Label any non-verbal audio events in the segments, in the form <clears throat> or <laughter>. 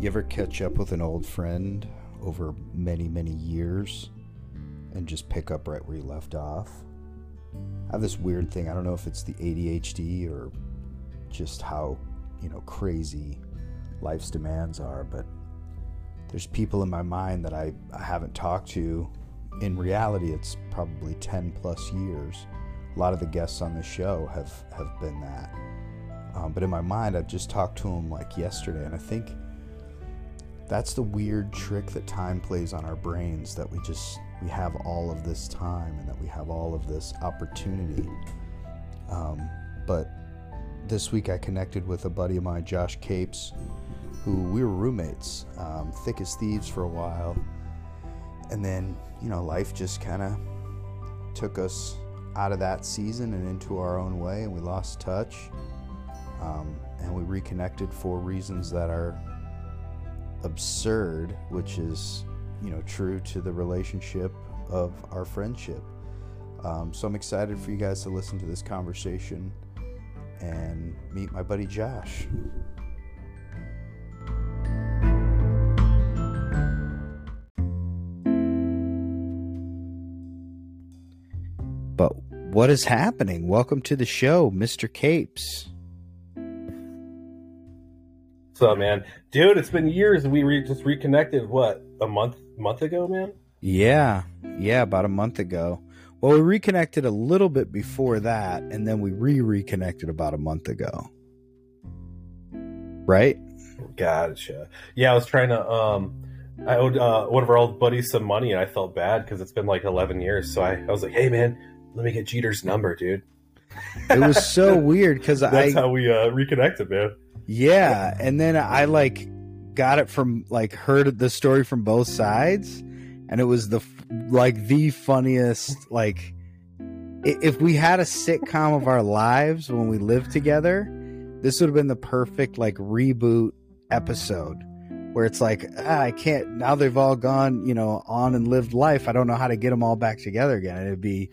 You ever catch up with an old friend over many, many years and just pick up right where you left off? I have this weird thing. I don't know if it's the ADHD or just how, you know, crazy life's demands are, but there's people in my mind that I, I haven't talked to. In reality, it's probably 10 plus years. A lot of the guests on the show have, have been that. Um, but in my mind, I've just talked to them like yesterday, and I think that's the weird trick that time plays on our brains that we just we have all of this time and that we have all of this opportunity. Um, but this week i connected with a buddy of mine josh capes who we were roommates um, thick as thieves for a while. And then you know life just kind of took us out of that season and into our own way and we lost touch. Um, and we reconnected for reasons that are absurd, which is, you know, true to the relationship of our friendship. Um, so I'm excited for you guys to listen to this conversation and meet my buddy Josh. But what is happening? Welcome to the show, Mr. Capes. What's up, man? Dude, it's been years. We re- just reconnected. What a month month ago, man. Yeah, yeah, about a month ago. Well, we reconnected a little bit before that, and then we re reconnected about a month ago. Right? Gotcha. Yeah, I was trying to. um I owed uh, one of our old buddies some money, and I felt bad because it's been like eleven years. So I, I was like, "Hey, man, let me get Jeter's number, dude." It was so <laughs> weird because I. That's how we uh, reconnected, man. Yeah, and then I like got it from like heard the story from both sides, and it was the like the funniest like if we had a sitcom of our lives when we lived together, this would have been the perfect like reboot episode where it's like ah, I can't now they've all gone you know on and lived life. I don't know how to get them all back together again. And it'd be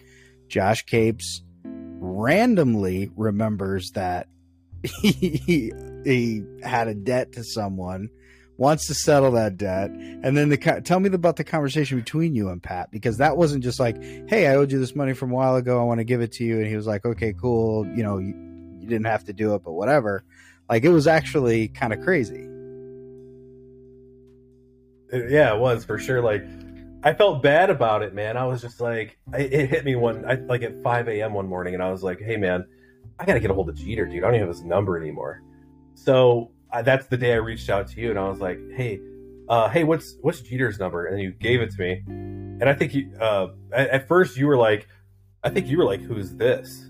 Josh Capes randomly remembers that <laughs> he he had a debt to someone, wants to settle that debt, and then the tell me about the conversation between you and Pat because that wasn't just like, hey, I owed you this money from a while ago, I want to give it to you, and he was like, okay, cool, you know, you, you didn't have to do it, but whatever. Like it was actually kind of crazy. Yeah, it was for sure. Like I felt bad about it, man. I was just like, it hit me one, I, like at 5 a.m. one morning, and I was like, hey, man, I got to get a hold of Jeter, dude. I don't even have his number anymore. So uh, that's the day I reached out to you, and I was like, "Hey, uh, hey, what's what's Jeter's number?" And you gave it to me, and I think you uh, at, at, first you were like, "I think you were like, who's this?"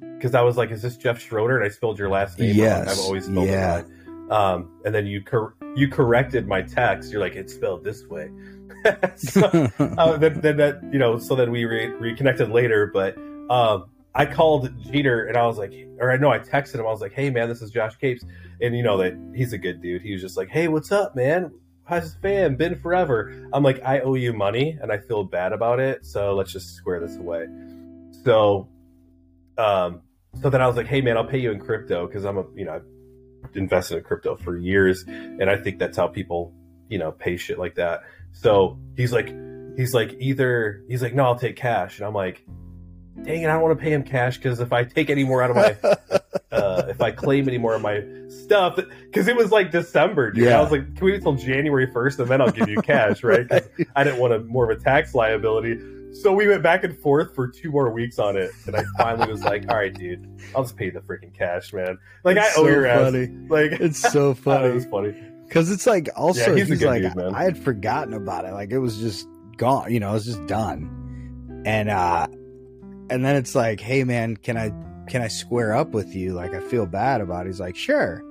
Because I was like, "Is this Jeff Schroeder?" And I spelled your last name. Yes, wrong. I've always spelled yeah. it wrong. Um, and then you cor- you corrected my text. You're like, "It's spelled this way." <laughs> so, <laughs> uh, then, then, that you know, so then we re- reconnected later, but. Um, I called Jeter and I was like, or I know I texted him. I was like, "Hey man, this is Josh Capes," and you know that he's a good dude. He was just like, "Hey, what's up, man? How's the fan? Been forever." I'm like, "I owe you money and I feel bad about it, so let's just square this away." So, um, so then I was like, "Hey man, I'll pay you in crypto because I'm a you know I've invested in crypto for years, and I think that's how people you know pay shit like that." So he's like, he's like either he's like, "No, I'll take cash," and I'm like dang it, I don't want to pay him cash because if I take any more out of my, <laughs> uh, if I claim any more of my stuff, because it was like December, dude. Yeah. I was like, can we wait till January 1st and then I'll give you cash, right? <laughs> Because I didn't want a, more of a tax liability. So we went back and forth for two more weeks on it, and I finally was like, "All right, dude, I'll just pay the freaking cash, man. Like it's I owe so your funny. ass. Like it's <laughs> so funny. it was funny because it's like also yeah, he's, he's like dude, I had forgotten about it. Like it was just gone. You know, it was just done. And uh and then it's like, hey man, can I can I square up with you? Like I feel bad about it. He's like, sure.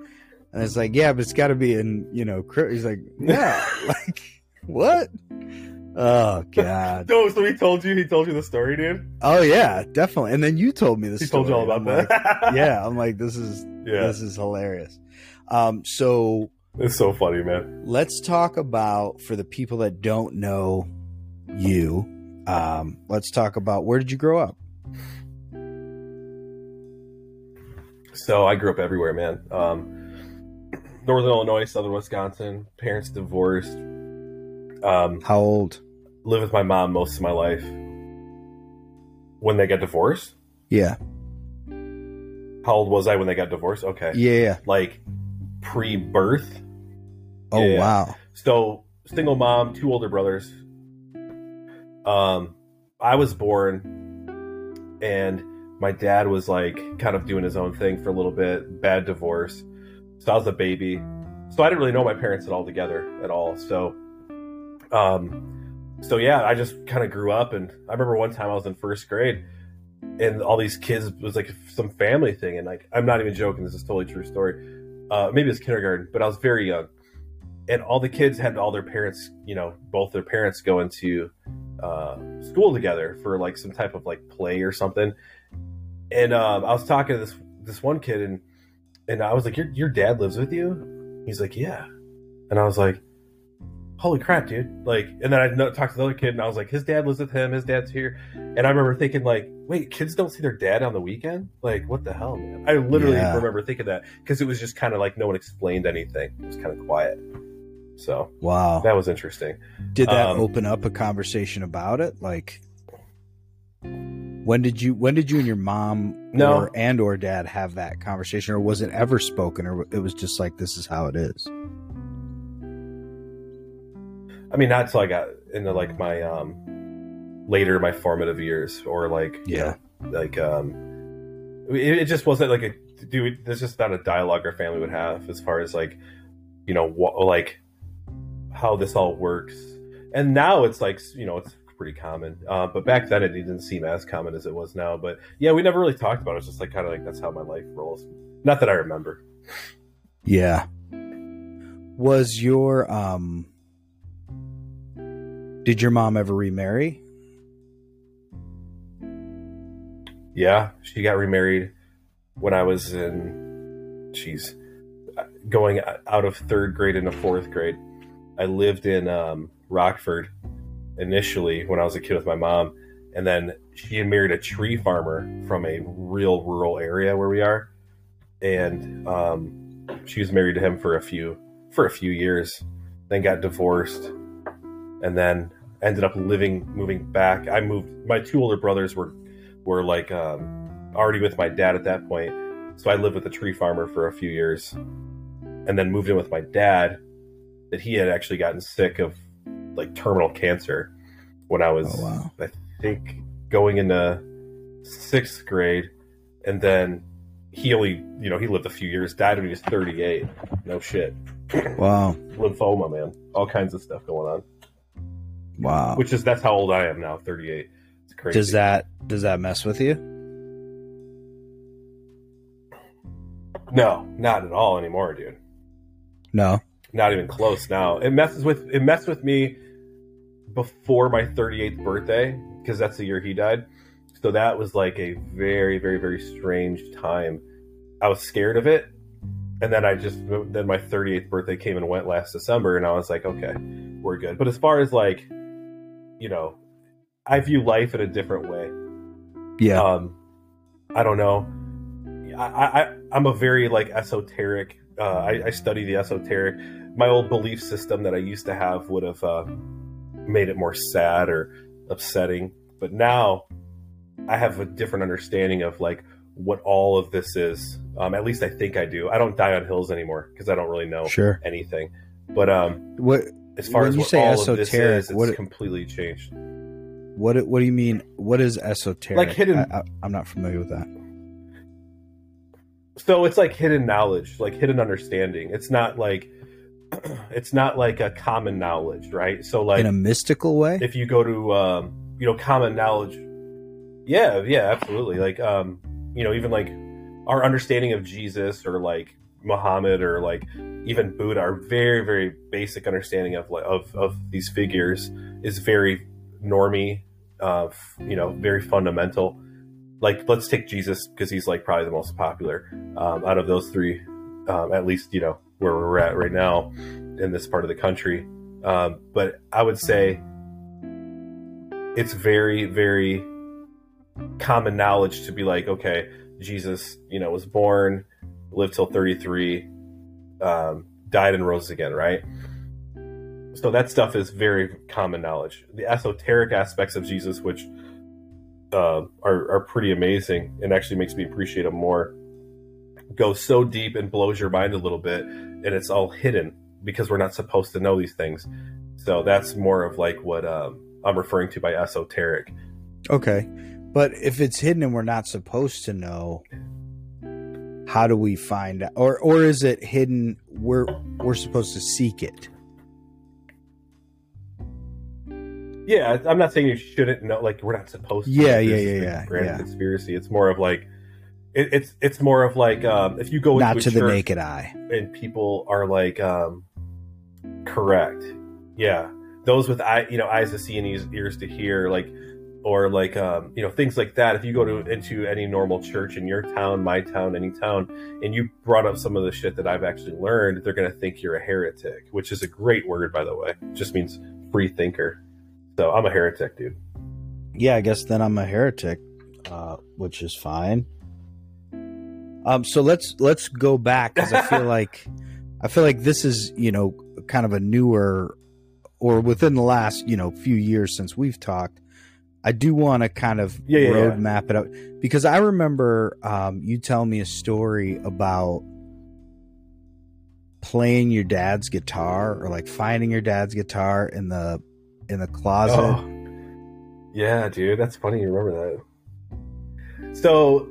And it's like, yeah, but it's got to be in, you know, he's like, yeah, <laughs> <laughs> like what? Oh god. <laughs> no, so he told you he told you the story, dude. Oh yeah, definitely. And then you told me the he story. told you all about I'm that. Like, yeah, I'm like, this is yeah. this is hilarious. Um, so it's so funny, man. Let's talk about for the people that don't know you. Um, let's talk about where did you grow up? So I grew up everywhere, man. Um, Northern Illinois, Southern Wisconsin. Parents divorced. Um, How old? live with my mom most of my life. When they got divorced, Yeah. how old was I when they got divorced? Okay, Yeah. yeah. like pre-birth. Oh Yeah. wow. So single mom, two older brothers. Um, I was born, and my dad was like kind of doing his own thing for a little bit. Bad divorce, so I was a baby. So I didn't really know my parents at all together at all. So, um, so yeah, I just kind of grew up, and I remember one time I was in first grade, and all these kids was like some family thing, and like I'm not even joking. This is totally true story. Uh, maybe it was kindergarten, but I was very young and all the kids had all their parents, you know, both their parents go into uh, school together for like some type of like play or something. And um, I was talking to this this one kid, and and I was like, "Your your dad lives with you?" He's like, "Yeah," and I was like, "Holy crap, dude!" Like, and then I talked to the other kid, and I was like, "His dad lives with him. His dad's here." And I remember thinking, like, "Wait, kids don't see their dad on the weekend? Like, what the hell, man?" I literally Yeah. remember thinking that because it was just kind of like no one explained anything. It was kind of quiet. So Wow. that was interesting. Did that um, open up a conversation about it? Like when did you when did you and your mom No. or and or dad have that conversation or was it ever spoken or it was just like this is how it is? I mean, not until I got into like my um later my formative years or like you Yeah. know, like um it, it just wasn't like a dude. There's just not a dialogue our family would have as far as like you know what like how this all works. And now it's like you know it's pretty common, uh, but back then it didn't seem as common as it was now. But yeah, we never really talked about it. It's just like kind of like that's how my life rolls. Not that I remember. Yeah. Was your um Did your mom ever remarry? Yeah, she got remarried when I was in, she's going out of third grade into fourth grade. I lived in um, Rockford initially when I was a kid with my mom, and then she had married a tree farmer from a real rural area where we are, and um, she was married to him for a few for a few years, then got divorced, and then ended up living moving back. I moved. My two older brothers were were like um, already with my dad at that point, so I lived with a tree farmer for a few years, and then moved in with my dad. That he had actually gotten sick of like terminal cancer when I was, Oh, wow. I think, going into sixth grade, and then he only, you know, he lived a few years, died when he was 38. No shit. Wow. Lymphoma, man. All kinds of stuff going on. Wow. Which is, that's how old I am now, 38. It's crazy. Does that does that mess with you? No, not at all anymore, dude. No. Not even close now. It messes with, it messed with me before my 38th birthday, because that's the year he died. So that was like a very, very, very strange time. I was scared of it. And then I just, then my 38th birthday came and went last December, and I was like, okay, we're good. But as far as like, you know, I view life in a different way. Yeah. Um, I don't know. I, I I'm a very like esoteric. Uh, I, I study the esoteric. My old belief system that I used to have would have uh, made it more sad or upsetting, but now I have a different understanding of like what all of this is. Um, at least I think I do. I don't die on hills anymore because I don't really know sure. anything. But um, What as far as you what say all of this esoteric, is, it's what- completely changed. what what do you mean? What is esoteric? Like hidden- I, I, I'm not familiar with that. so it's like hidden knowledge like hidden understanding it's not like <clears throat> it's not like a common knowledge right? So like In a mystical way? if you go to um you know common knowledge yeah yeah absolutely. Like um you know even like our understanding of jesus or like muhammad or like even buddha our very very basic understanding of like of, of these figures is very normy uh you know very fundamental. Like let's take jesus because he's like probably the most popular um, out of those three um, at least you know where we're at right now in this part of the country um, but i would say it's very very common knowledge to be like okay jesus you know was born lived till 33 um, died and rose again, right? So that stuff is very common knowledge. The esoteric aspects of Jesus, which uh, are are pretty amazing, and actually makes me appreciate him more, go so deep and blows your mind a little bit, and it's all hidden because we're not supposed to know these things. So that's more of like what um, I'm referring to by esoteric. Okay. But if it's hidden and we're not supposed to know, how do we find out or or is it hidden we're we're supposed to seek it? Yeah, I'm not saying you shouldn't know. Like we're not supposed to. Yeah, yeah, yeah, yeah, Grand yeah. conspiracy. It's more of like, it, it's it's more of like um, if you go Not into to the naked eye. and people are like, um, correct, yeah, those with eye, you know, eyes to see and ears, ears to hear, like, or like, um, you know, things like that. If you go to into any normal church in your town, my town, any town, and you brought up some of the shit that I've actually learned, they're gonna think you're a heretic, which is a great word, by the way. It just means free thinker. So I'm a heretic, dude. Yeah, I guess then I'm a heretic, uh, which is fine. Um, so let's let's go back because I feel <laughs> like I feel like this is you know kind of a newer or within the last you know few years since we've talked. I do want to kind of Yeah, yeah, road yeah. it up because I remember um, you telling me a story about playing your dad's guitar or like finding your dad's guitar in the in the closet. Oh. Yeah, dude, that's funny. You remember that? So,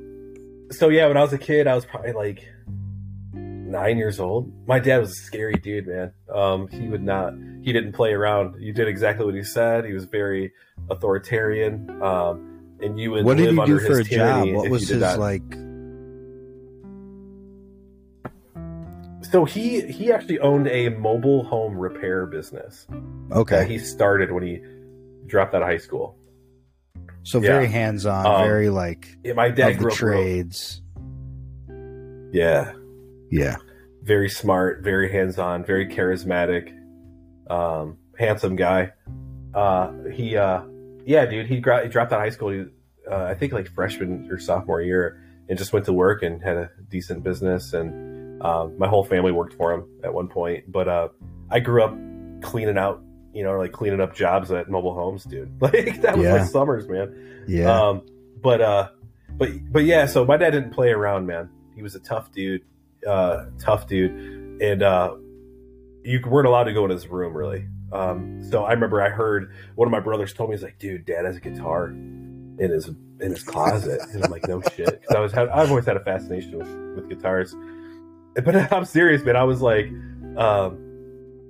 so yeah, when I was a kid, I was probably like nine years old. My dad was a scary dude, man. Um, he would not. He didn't play around. You did exactly what he said. He was very authoritarian. Um, and you would What did live he under do for a his job? What was his not. like? So he he actually owned a mobile home repair business. Okay, that he started when he dropped out of high school. So yeah. very hands on, Um, very like Yeah, my dad grew real- trades. Yeah, Yeah, very smart, very hands on, very charismatic, um, handsome guy. Uh, he, uh, yeah, dude, he, gra- he dropped out of high school. He, uh, I think like freshman or sophomore year, and just went to work and had a decent business. And um, my whole family worked for him at one point. But uh, I grew up cleaning out, you know, like cleaning up jobs at mobile homes, dude. <laughs> Like that was Yeah. my summers, man. yeah. Um, but uh, but but yeah. So my dad didn't play around, man. He was a tough dude, uh, tough dude, and uh, you weren't allowed to go in his room really. Um, so I remember I heard one of my brothers told me he's like, "Dude, Dad has a guitar in his in his closet," and I'm like, "No <laughs> shit," 'Cause I was I've always had a fascination with with guitars. But <laughs> I'm serious, man. I was like, um,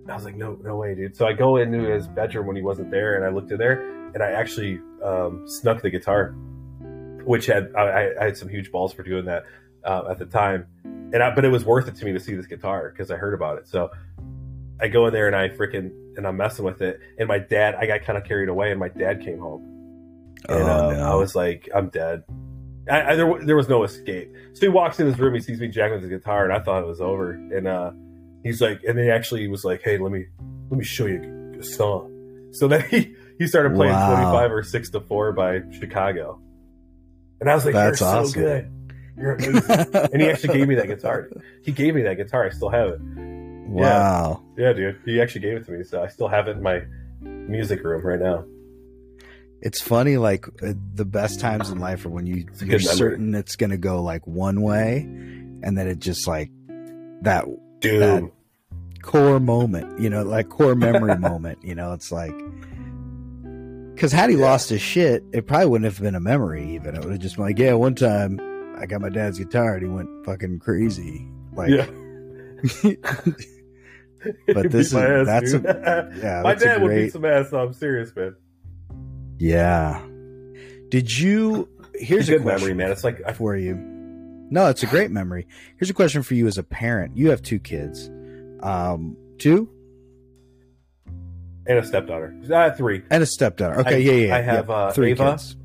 I was like, no, no way, dude. So I go into his bedroom when he wasn't there, and I looked in there, and I actually um, snuck the guitar, which had I, I had some huge balls for doing that uh, at the time, and I, but it was worth it to me to see this guitar because I heard about it. So I go in there and I freaking and I'm messing with it, and my dad, I got kind of carried away, and my dad came home, and Oh, uh, no. I was like, I'm dead. I, I, there, there was no escape. So he walks in his room, he sees me jacking with his guitar, and I thought it was over. And uh, he's like, and then he actually was like, "Hey, let me let me show you a song." So then he he started playing Wow. twenty five or six to four by Chicago, and I was like, That's "You're awesome. so good, you're amazing." and he actually gave me that guitar. He gave me that guitar. I still have it. wow. Yeah, dude. He actually gave it to me, so I still have it in my music room right now. It's funny, like uh, the best times in life are when you, it's you're certain it's gonna go like one way, and then it just like that Dude, That- core moment, you know, like core memory <laughs> moment. You know, it's like because had he Yeah. lost his shit, it probably wouldn't have been a memory. Even it would have just been like, yeah, one time I got my dad's guitar and he went fucking crazy. Like, yeah. <laughs> But this my is- ass, that's dude. <laughs> yeah, my a dad would great- beat some ass. So I'm serious, man. Yeah. Did you? Here's a a memory, man. It's like I, for you. No, it's a great memory. Here's a question for you as a parent. You have two kids. Um, two and a stepdaughter. Uh, three. and a stepdaughter. Okay, I- yeah, yeah. I have, yep. uh, three Ava. kids.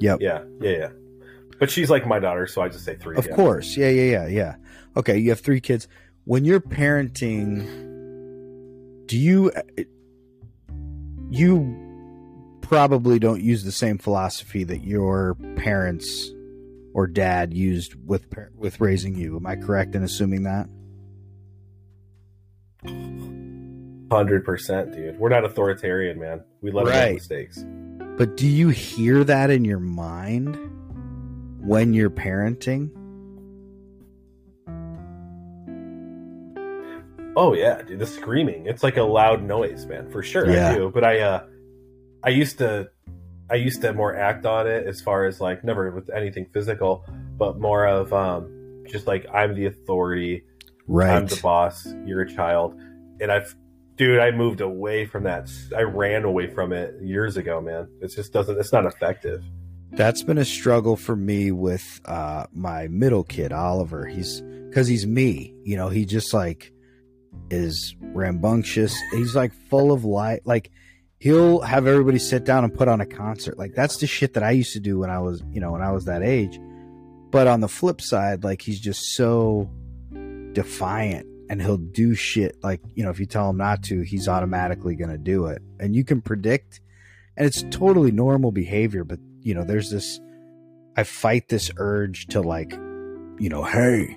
Yep. Yeah, yeah, yeah. But she's like my daughter, so I just say three. Of yeah. course. Yeah, yeah, yeah, yeah. Okay, you have three kids. When you're parenting, do you you probably don't use the same philosophy that your parents or dad used with with raising you? Am I correct in assuming that? Hundred percent, dude. We're not authoritarian, man. We let them Right. make mistakes. But do you hear that in your mind when you're parenting? Oh yeah, dude. The screaming. It's like a loud noise, man. For sure, Yeah. I do. But I, uh, I used to, I used to more act on it as far as like never with anything physical, but more of um, just like I'm the authority. I'm the boss. You're a child, and I've, dude, I moved away from that. I ran away from it years ago, man. It just doesn't. It's not effective. That's been a struggle for me with uh, my middle kid, Oliver. He's because he's me. You know, he just like is rambunctious. He's like full of light. Like he'll have everybody sit down and put on a concert. Like that's the shit that I used to do when I was, you know, when I was that age. But on the flip side, like he's just so defiant and he'll do shit like, you know, if you tell him not to, he's automatically going to do it. And you can predict and it's totally normal behavior, but you know, there's this I fight this urge to like, you know, hey,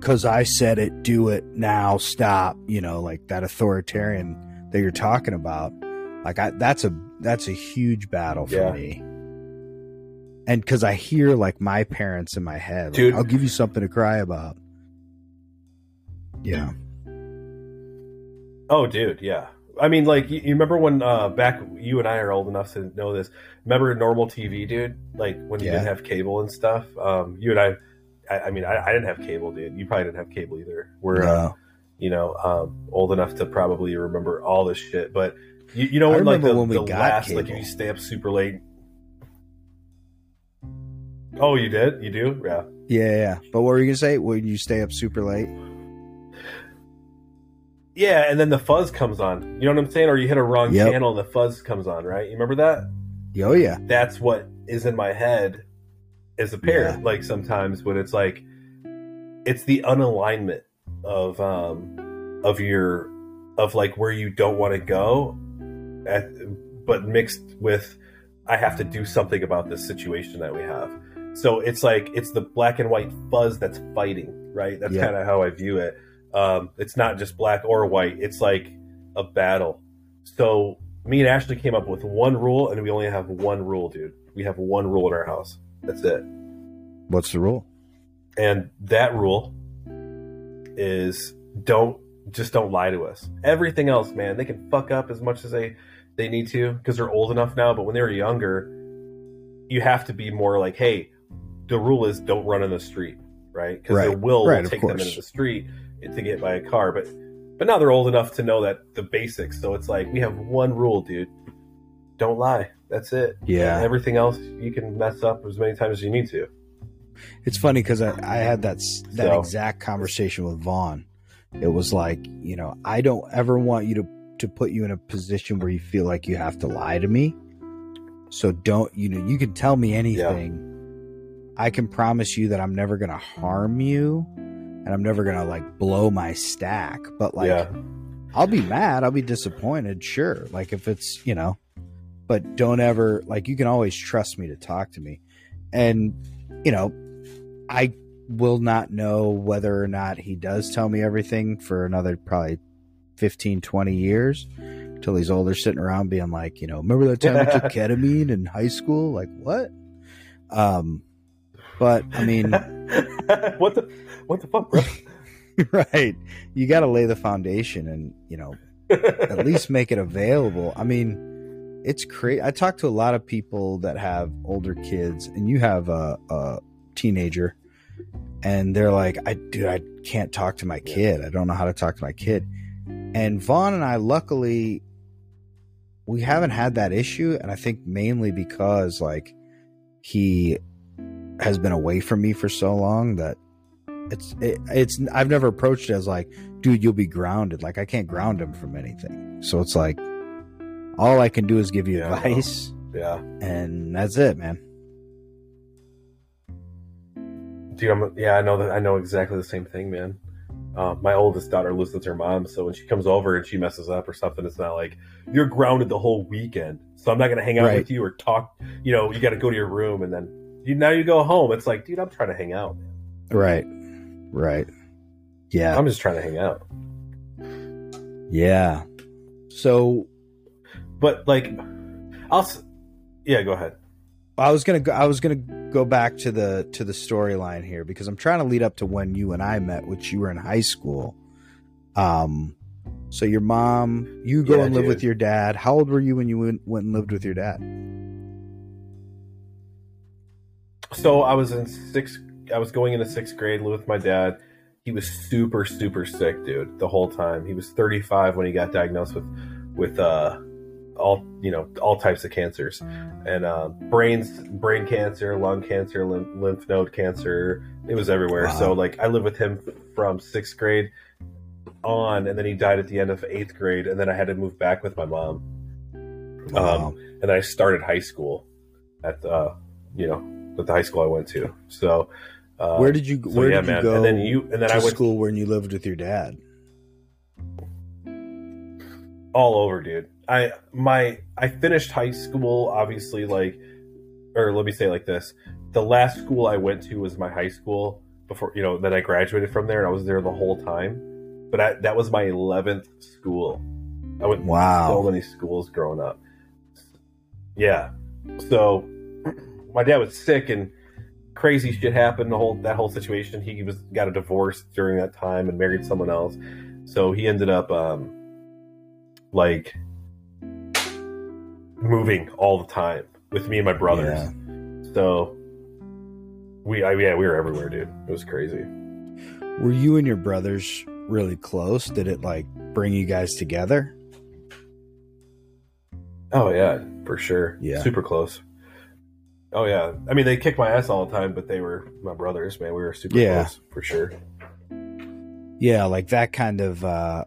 cuz I said it, do it now, stop, you know, like that authoritarian that you're talking about. Like I that's a that's a huge battle for Yeah. me. And cuz I hear like my parents in my head, like, Dude. I'll give you something to cry about. Yeah. Oh, dude, yeah. I mean, like, you, you remember when uh, back you and I are old enough to know this. Remember normal TV, dude? Like when you Yeah. didn't have cable and stuff. Um, you and I, I, I mean, I, I didn't have cable, dude. You probably didn't have cable either. We're, uh, you know, um, old enough to probably remember all this shit. But you, you know, when like the, when we the got last, like, cable. if you stay up super late. Oh, you did? You do? Yeah. Yeah, yeah. But what were you going to say? Would you stay up super late? Yeah, and then the fuzz comes on. You know what I'm saying? Or you hit a wrong Yep. channel and the fuzz comes on, right? You remember that? Oh yeah. that's what is in my head as a parent. Like sometimes when it's like it's the unalignment of um of your of like where you don't want to go at, but mixed with I have to do something about this situation that we have. So it's like it's the black and white fuzz that's fighting, right? That's Yeah. kind of how I view it. Um, it's not just black or white; it's like a battle. So me and Ashley came up with one rule, and we only have one rule, dude. We have one rule in our house. That's it. What's the rule? And that rule is don't just don't lie to us. Everything else, man, they can fuck up as much as they they need to because they're old enough now. But when they were younger, you have to be more like, hey, the rule is don't run in the street, right? Because their Right. will Right, will take them into the street to get by a car. But but now they're old enough to know that the basics. So it's like we have one rule, dude. Don't lie. That's it. Yeah. And everything else you can mess up as many times as you need to. It's funny because I, I had that that So- exact conversation with Vaughn. It was like, you know, I don't ever want you to to put you in a position where you feel like you have to lie to me. So don't you know you can tell me anything. I can promise you that I'm never gonna harm you, and I'm never gonna like blow my stack. But like, yeah. I'll be mad. I'll be disappointed. Sure. Like if it's, you know, but don't ever, like, you can always trust me to talk to me. And, you know, I will not know whether or not he does tell me everything for another probably 15, 20 years till he's older, sitting around being like, you know, remember that time I took <laughs> ketamine in high school? Like, what? Um, but I mean, <laughs> what the what the fuck, bro? <laughs> right. You got to lay the foundation and, you know, at least make it available. I mean, it's crazy. I talk to a lot of people that have older kids, and you have a, a teenager, and they're like, "I dude, I can't talk to my kid. I don't know how to talk to my kid." And Vaughn and I, luckily, we haven't had that issue, and I think mainly because like he has been away from me for so long that it's it, it's I've never approached it as like, dude, you'll be grounded. Like I can't ground him from anything. So it's like all I can do is give you Yeah, advice, yeah, and that's it, man. dude. I'm yeah. I know that. I know exactly the same thing, man. Uh, my oldest daughter lives with her mom, so when she comes over and she messes up or something, it's not like you're grounded the whole weekend. So I'm not gonna hang out Right. with you or talk. You know, you got to go to your room and then you now you go home. It's like, dude, I'm trying to hang out. Right, right, yeah. I'm just trying to hang out. Yeah. So But like, I'll. Yeah, go ahead. I was gonna go, I was gonna go back to the to the storyline here because I'm trying to lead up to when you and I met, which you were in high school. Um, so your mom, you go Yeah, and live dude. with your dad. How old were you when you went, went and lived with your dad? So I was in sixth. I was going into sixth grade, with my dad. He was super, super sick, dude. The whole time. He was 35 when he got diagnosed with, with uh, all you know, all types of cancers, and uh, brains, brain cancer, lung cancer, lymph, lymph node cancer. It was everywhere. Wow. So like, I lived with him from sixth grade on, and then he died at the end of eighth grade, and then I had to move back with my mom. Wow. Um, and I started high school at uh, you know at the high school I went to. So uh, where did you so Where yeah, did you man. go? And then you and then I went school when you lived with your dad. all over, dude. I my I finished high school obviously like or let me say like this. The last school I went to was my high school before you know, then I graduated from there and I was there the whole time. But I, that was my 11th school. I went Wow. so many schools growing up. Yeah. So my dad was sick and crazy shit happened the whole that whole situation. He was got a divorce during that time and married someone else. So he ended up um like moving all the time with me and my brothers. Yeah. So we I, yeah, we were everywhere, dude. It was crazy. Were you and your brothers really close? Did it like bring you guys together? Oh yeah, for sure. Yeah. Super close. Oh yeah. I mean they kicked my ass all the time, but they were my brothers, man. We were super Yeah. close for sure. Yeah, like that kind of uh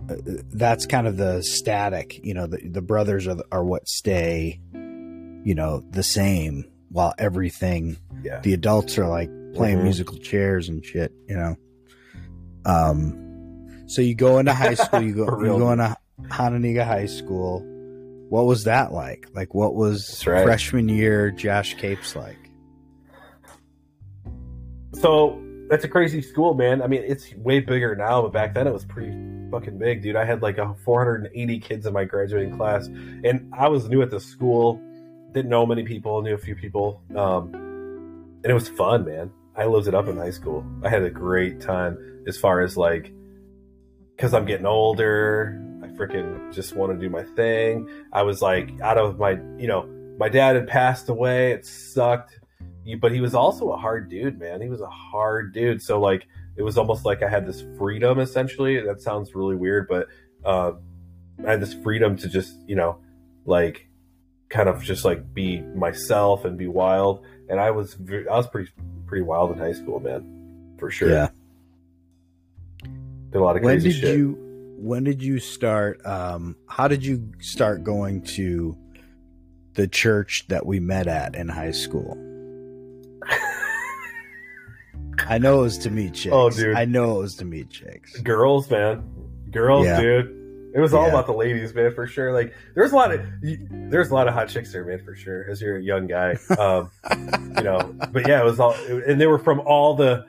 that's kind of the static, you know, the the brothers are the- are what stay, you know, the same while everything Yeah. the adults are like playing Mhm. musical chairs and shit, you know. Um so you go into high <laughs> school, you go you go into Hononegah High School. What was that like? Like what was right. freshman year Josh Capes like? So that's a crazy school, man. I mean, it's way bigger now, but back then it was pretty fucking big, dude. I had like a 480 kids in my graduating class, and I was new at the school. Didn't know many people, knew a few people, um, and it was fun, man. I lived it up in high school. I had a great time as far as like, because I'm getting older. I freaking just want to do my thing. I was like out of my, you know, my dad had passed away. It sucked but he was also a hard dude, man. He was a hard dude. So like it was almost like I had this freedom essentially. That sounds really weird, but uh, I had this freedom to just you know like kind of just like be myself and be wild. And I was I was pretty pretty wild in high school, man, for sure. Yeah. did a lot of crazy when did shit. you when did you start um how did you start going to the church that we met at in high school i know it was to meet <laughs> chicks Oh, dude. i know it was to meet chicks girls, man, girls, Yeah. dude. It was all Yeah. about the ladies, man, for sure. Like, there's a lot of there's a lot of hot chicks there, man, for sure. As you're a young guy, <laughs> um, you know. But yeah, it was all, and they were from all the,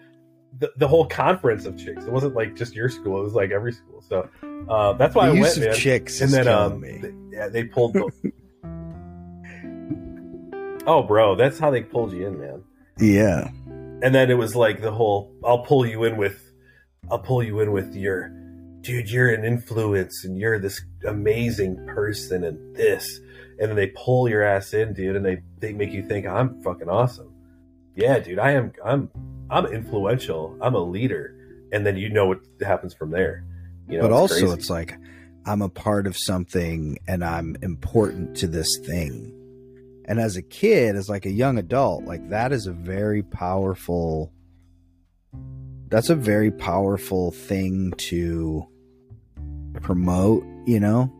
the the whole conference of chicks. It wasn't like just your school; it was like every school. So uh, that's why the I use went, of man. chicks and then um, me th- yeah, they pulled. Oh, bro, that's how they pulled you in, man yeah and then it was like the whole i'll pull you in with i'll pull you in with your dude you're an influence and you're this amazing person and this and then they pull your ass in dude and they they make you think i'm fucking awesome yeah dude i am i'm i'm influential. I'm a leader. And then you know what happens from there. You know but it's also crazy. it's like i'm a part of something and i'm important to this thing. And as a kid as like a young adult like that is a very powerful that's a very powerful thing to promote you know?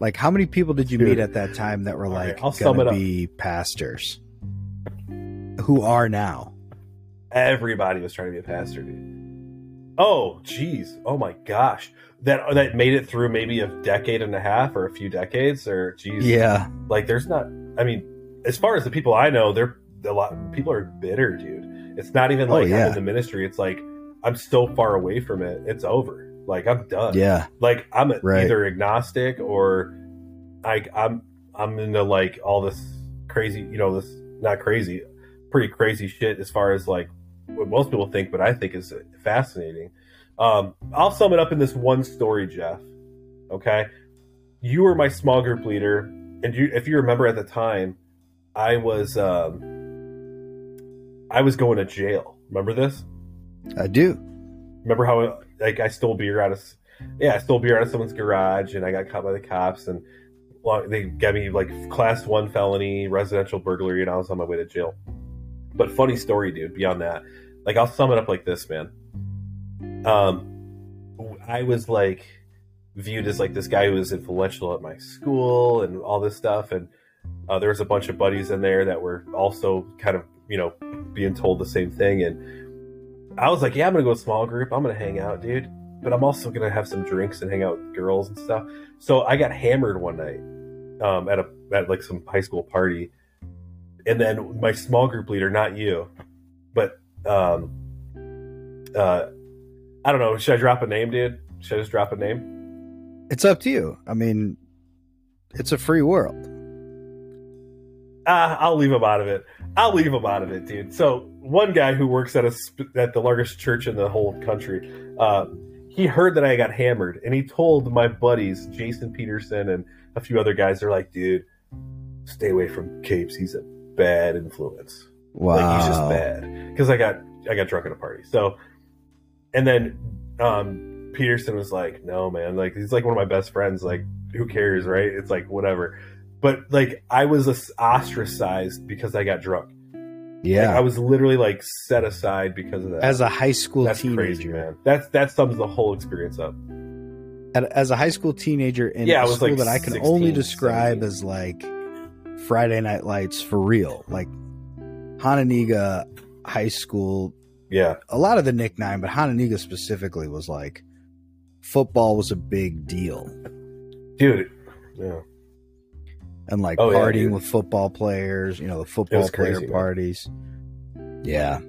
Like how many people did you Dude. meet at that time that were All right, like I'll gonna be pastors who are now. Everybody was trying to be a pastor dude. Oh jeez. Oh my gosh. That that made it through maybe a decade and a half or a few decades or jeez. Yeah. Like there's not i mean as far as the people i know they're a lot people are bitter dude. It's not even Oh, like yeah. i'm in the ministry. It's like i'm so far away from it. It's over. Like I'm done. Yeah. Like I'm Right. either agnostic or I I'm I'm into like all this crazy, you know, this not crazy, pretty crazy shit as far as like what most people think, but I think is fascinating. Um, I'll sum it up in this one story, Jeff. Okay, you were my small group leader, and you, if you remember at the time, I was um, I was going to jail. Remember this? I do. Remember how like I stole beer out of yeah, I stole beer out of someone's garage and I got caught by the cops and they got me like class one felony residential burglary and I was on my way to jail. But funny story, dude. Beyond that, like I'll sum it up like this, man. Um, I was like viewed as like this guy who was influential at my school and all this stuff, and uh, there was a bunch of buddies in there that were also kind of you know being told the same thing and I was like, yeah, I'm gonna go small group. I'm gonna hang out, dude. But I'm also gonna have some drinks and hang out with girls and stuff. So I got hammered one night um, at a at like some high school party, and then my small group leader, not you, but um, uh, I don't know. Should I drop a name, dude? Should I just drop a name? It's up to you. I mean, it's a free world. Ah, I'll leave him out of it. I'll leave him out of it, dude. So one guy who works at a at the largest church in the whole country, uh, he heard that I got hammered, and he told my buddies, Jason Peterson and a few other guys. They're like, dude, stay away from Capes. He's a bad influence. Wow. Like he's just bad because I got I got drunk at a party. So, and then um, Peterson was like, "No, man, like he's like one of my best friends. Like, who cares, right? It's like whatever." But like I was ostracized because I got drunk. Yeah. Like, I was literally like set aside because of that. as a high school That's teenager, crazy, man. That's that sums the whole experience up. As a high school teenager in Yeah, a school like, that I can 16, only describe 17. as like Friday Night Lights for real, like Hononegah High School. Yeah, A lot of the Nick Nine, but Hononegah specifically was like football was a big deal, dude. Yeah, and like Oh, partying dude. with football players, you know, the football player crazy, man. parties. Yeah,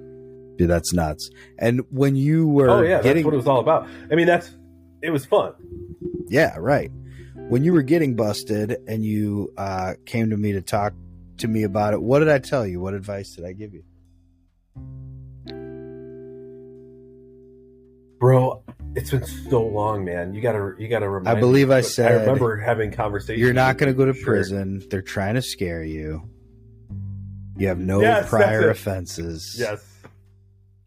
dude, that's nuts. And when you oh, were oh yeah, getting that's what it was all about. I mean, that's it was fun. Yeah, right. When you were getting busted and you uh, came to me to talk to me about it, what did I tell you? What advice did I give you? Bro, it's been so long, man. You gotta, you gotta remind. I believe me. I said, I remember having conversations. You're not going to go to Sure. prison. They're trying to scare you. You have no Yes, prior offenses. Yes.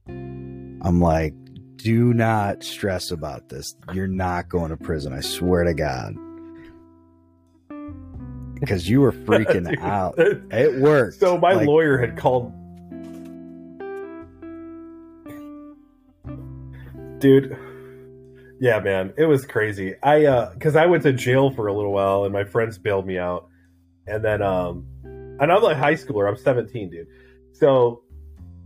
I'm like, do not stress about this. You're not going to prison. I swear to God. Because you were <laughs> freaking Dude. out. It <laughs> worked. So my Like, lawyer had called. Dude. Yeah, man, it was crazy. I uh cuz I went to jail for a little while and my friends bailed me out. And then um and I'm like high schooler, I'm 17, dude. So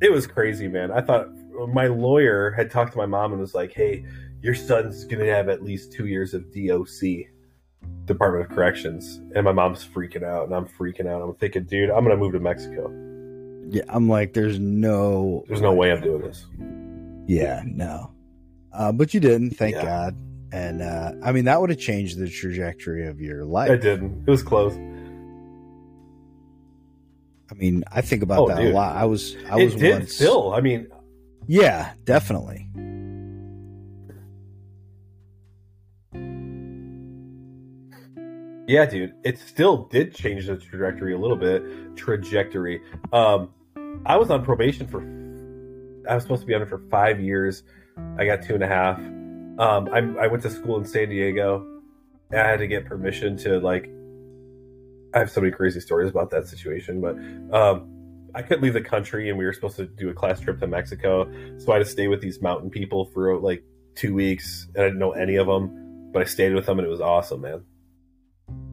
it was crazy, man. I thought my lawyer had talked to my mom and was like, "Hey, your son's going to have at least 2 years of DOC." Department of Corrections, and my mom's freaking out, and I'm freaking out. I'm thinking, dude, I'm gonna move to Mexico. Yeah, I'm like, there's no. There's no way I'm doing this. Yeah, no. Uh, but you didn't, thank Yeah. God. And uh, I mean, that would have changed the trajectory of your life. It didn't. It was close. I mean, I think about Oh, that dude. a lot. I was, I was it did once. still. I mean, Yeah, definitely. Yeah, dude, it still did change the trajectory a little bit. Trajectory. Um, I was on probation for. I was supposed to be on it for five years. I got two and a half. Um, I, I went to school in San Diego. I had to get permission to like. I have so many crazy stories about that situation, but um, I couldn't leave the country, and we were supposed to do a class trip to Mexico. So I had to stay with these mountain people for like two weeks, and I didn't know any of them, but I stayed with them, and it was awesome, man.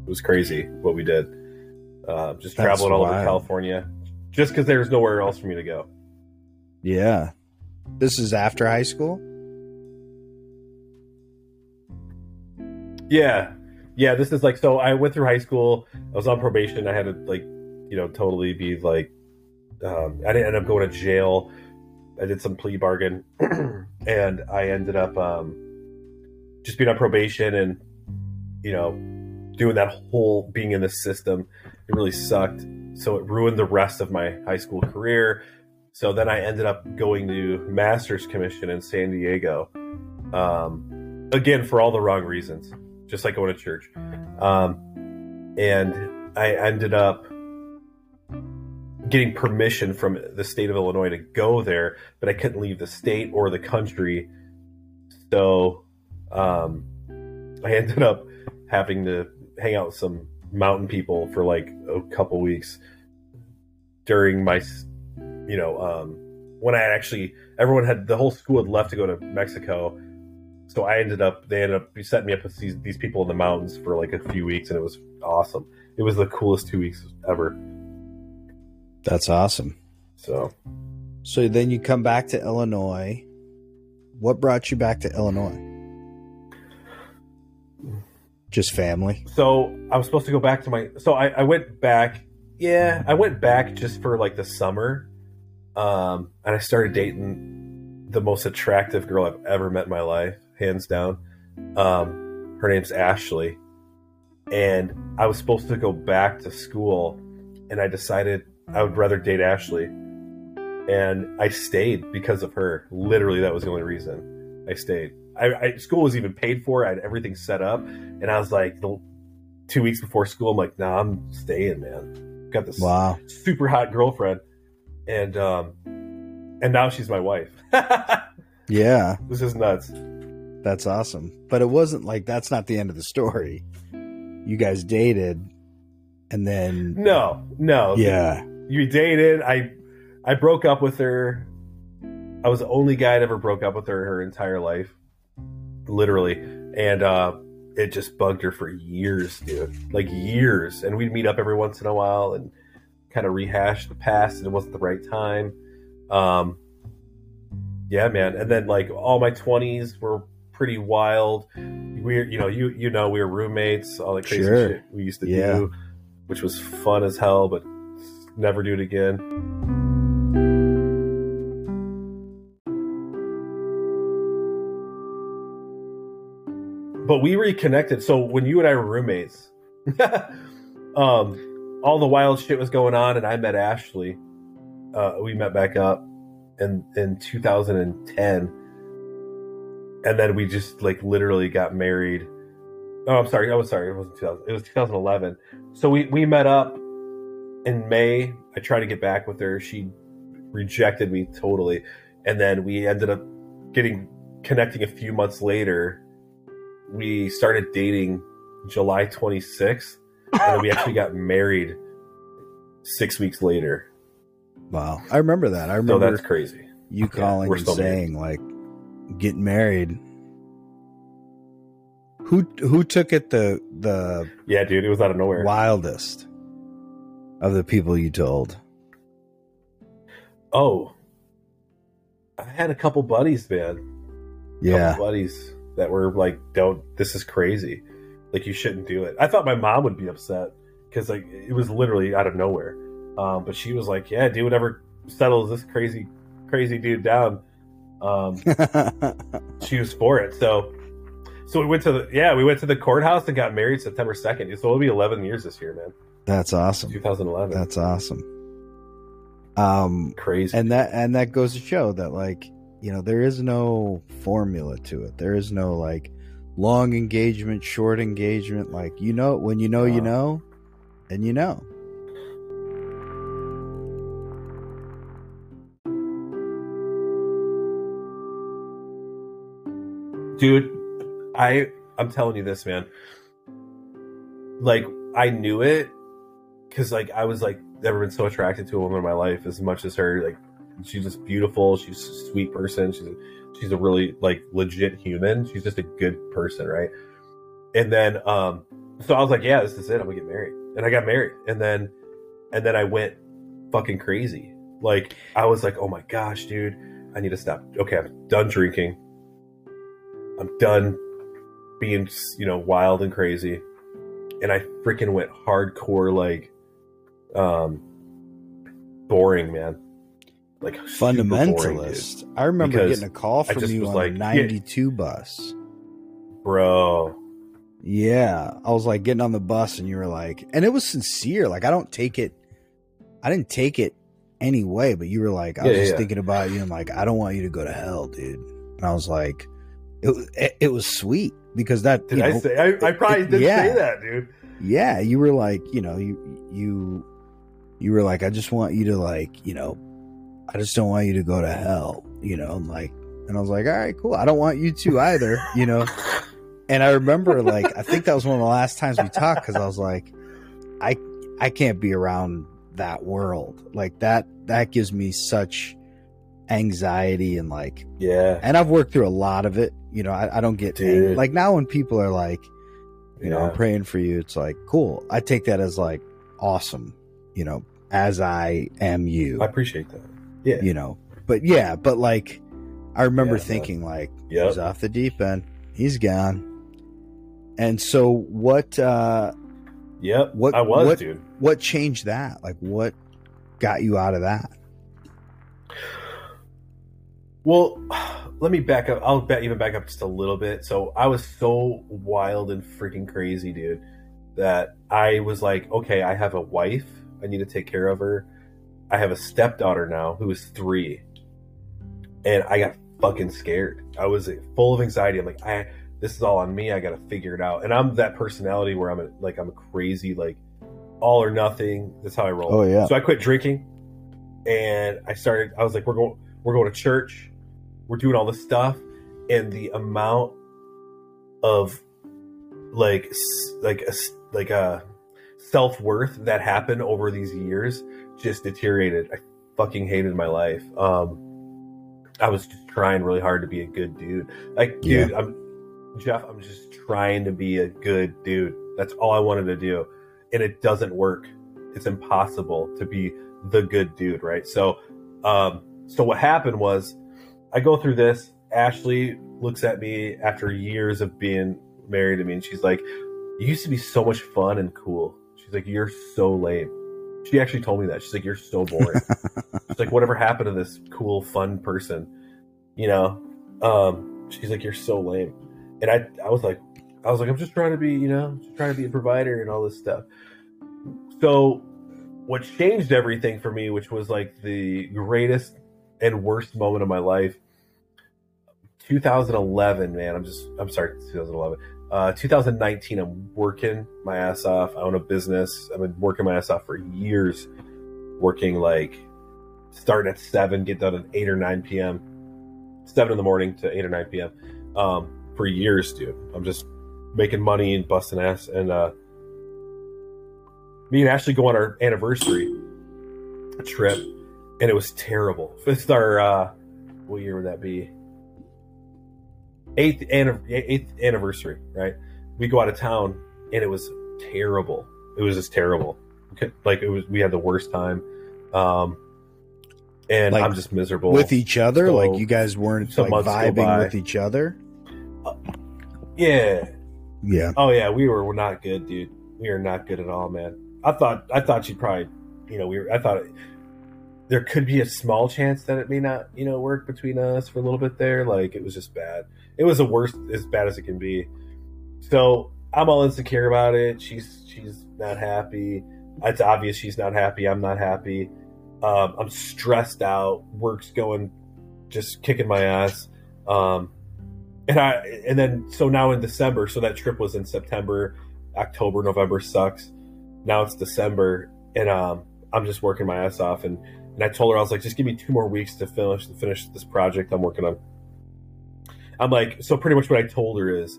It was crazy what we did. Uh, just That's traveling all over. California, just because there was nowhere else for me to go. Yeah. This is after high school? Yeah, yeah. This is like so. I went through high school. I was on probation. I had to like, you know, totally be like. Um, I didn't end up going to jail. I did some plea bargain, <clears throat> and I ended up. Um, just being on probation and you know doing that whole being in the system, it really sucked. So it ruined the rest of my high school career. So then I ended up going to Masters Commission in San Diego. Um, again, for all the wrong reasons, just like going to church. Um, and I ended up getting permission from the state of Illinois to go there, but I couldn't leave the state or the country. So um, I <laughs> ended up having to hang out with some mountain people for like a couple weeks during my, you know, um, when I actually everyone had the whole school had left to go to Mexico. So I ended up they ended up setting me up with these, these people in the mountains for like a few weeks, and it was awesome. It was the coolest two weeks ever. That's awesome. So, so then you come back to Illinois. What brought you back to Illinois? Just family. So I was supposed to go back to my. So I, I went back. Yeah, I went back just for like the summer, um, and I started dating the most attractive girl I've ever met in my life, hands down. Um, her name's Ashley, and I was supposed to go back to school, and I decided I would rather date Ashley. And I stayed because of her. Literally, that was the only reason I stayed. I, I school was even paid for. I had everything set up, and I was like, the two weeks before school, I'm like, nah, I'm staying, man. Got this wow. super hot girlfriend, and um, and now she's my wife. <laughs> yeah, this is nuts. That's awesome. But it wasn't like that's not the end of the story. You guys dated, and then no, no, yeah, you dated. I I broke up with her. I was the only guy that ever broke up with her her entire life, literally, and uh, it just bugged her for years, dude. Like years, and we'd meet up every once in a while and kind of rehash the past, and it wasn't the right time. Um, yeah, man. And then like all my twenties were pretty wild. We, you know, you you know, we were roommates. All the crazy Sure. shit we used to Yeah. do, which was fun as hell, but never do it again. We reconnected. So when you and I were roommates, <laughs> um, all the wild shit was going on, and I met Ashley. Uh, we met back up in in 2010, and then we just like literally got married. Oh, I'm sorry. I was sorry. It wasn't 2000. It was 2011. So we we met up in May. I tried to get back with her. She rejected me totally, and then we ended up getting connecting a few months later. We started dating July 26th, and we actually got married six weeks later. wow. I remember that. I So remember that's crazy. you calling and still married. saying like getting married. Who who took it the the Yeah, dude, it was out of nowhere. wildest of the people you told? Oh, I had a couple buddies, man. Yeah. couple buddies that were like, "Don't, this is crazy. Like, you shouldn't do it." I thought my mom would be upset because like it was literally out of nowhere. Um, but she was like, "Yeah, do whatever settles this crazy, crazy dude down." Um, <laughs> she was for it. So, so we went to the yeah, we went to the courthouse and got married September second. So it'll be eleven years this year, man. That's awesome. 2011. That's awesome. Um crazy. and that and that goes to show that like you know there is no formula to it. There is no like long engagement short engagement. Like you know when you know you know and you know. Dude i i'm telling you this man. Like i knew it because like i was like never been so attracted to a woman in my life as much as her like she's just beautiful. She's a sweet person. She's a, she's a really like legit human. She's just a good person right? And then um so i was like yeah this is it. I'm gonna get married. And i got married. And then and then i went fucking crazy. Like i was like oh my gosh dude i need to stop. Okay i'm done drinking. I'm done being, you know, wild and crazy. And I freaking went hardcore, like, um, boring, man. Like, super boring, fundamentalist i remember Because getting a call from you on like, the yeah. 92 bus bro. Yeah, I was like getting on the bus, and you were like, and it was sincere. Like I don't take it, I didn't take it anyway, but you were like, I was Yeah, just yeah. thinking about you. and like, I don't want you to go to hell, dude. And I was like, it it, it was sweet because that Did I know, say? I, I probably did Yeah. say that, dude. yeah, you were like, you know, you you you were like, I just want you to like, you know, I just don't want you to go to hell, you know, and like, and I was like, all right, cool. I don't want you to either, you know. And I remember, like, I think that was one of the last times we talked because I was like, I I can't be around that world like that. That gives me such anxiety and like Yeah, and I've worked through a lot of it. You know, I, I don't get ang- like now when people are like, you know, I'm praying for you. It's like cool. I take that as like awesome. You know, as I am you. I appreciate that. Yeah, You know, but yeah, but like, I remember Yeah, thinking like, Yep. he's off the deep end. He's gone. And so what? uh yep. What- I was, what- dude. What changed that? Like, what got you out of that? Well, <sighs> let me back up. I'll bet even back up just a little bit. So I was so wild and freaking crazy, dude, that I was like, okay, I have a wife. I need to take care of her. I have a stepdaughter now who is three, and I got fucking scared. I was full of anxiety. I'm like, I this is all on me. I got to figure it out. And I'm that personality where I'm a, like I'm a crazy like all or nothing. That's how I roll. Oh, yeah. So I quit drinking, and I started. I was like, we're going. We're going to church. We're doing all this stuff, and the amount of like like a like a self worth that happened over these years just deteriorated. I fucking hated my life. Um, I was just trying really hard to be a good dude. Like, dude, I'm Jeff. I'm just trying to be a good dude. That's all I wanted to do, and it doesn't work. It's impossible to be the good dude, right? So, um, so what happened was, I go through this. Ashley looks at me after years of being married to me, and she's like, "You used to be so much fun and cool." She's like, "You're so lame." She actually told me that. She's like, "You're so boring." <laughs> she's like, "Whatever happened to this cool, fun person?" You know? Um, she's like, "You're so lame," and I, I was like, I was like, I'm just trying to be, you know, just trying to be a provider and all this stuff. So, what changed everything for me, which was like the greatest and worst moment of my life, 2011, man. I'm just, I'm sorry, 2011. Uh, 2019, I'm working my ass off. I own a business. I've been working my ass off for years, working like starting at 7, get done at 8 or 9 p.m., 7 in the morning to 8 or 9 p.m. Um, for years, dude. I'm just making money and busting ass. And uh, me and Ashley go on our anniversary trip, and it was terrible. <laughs> It's our, uh, what year would that be? Eighth eighth anniversary, right? We go out of town and it was terrible. It was just terrible. Like it was, we had the worst time. Um, and Like, I'm just miserable with each other, So, like you guys weren't like vibing with each other. Yeah. Yeah, Oh yeah, we were, we're not good, dude. We are not good at all, man. I thought, I thought she'd probably, you know, we were, I thought there could be a small chance that it may not, you know, work between us for a little bit there. Like it was just bad. It was the worst, as bad as it can be. So I'm all insecure about it. She's she's not happy. It's obvious she's not happy. I'm not happy. Um, I'm stressed out. Work's going, just kicking my ass. Um, and I and then so now in December. So that trip was in September. October, November sucks. Now it's December, and um, I'm just working my ass off. And and I told her I was like, just give me two more weeks to finish to finish this project I'm working on. I'm like, so pretty much what I told her is,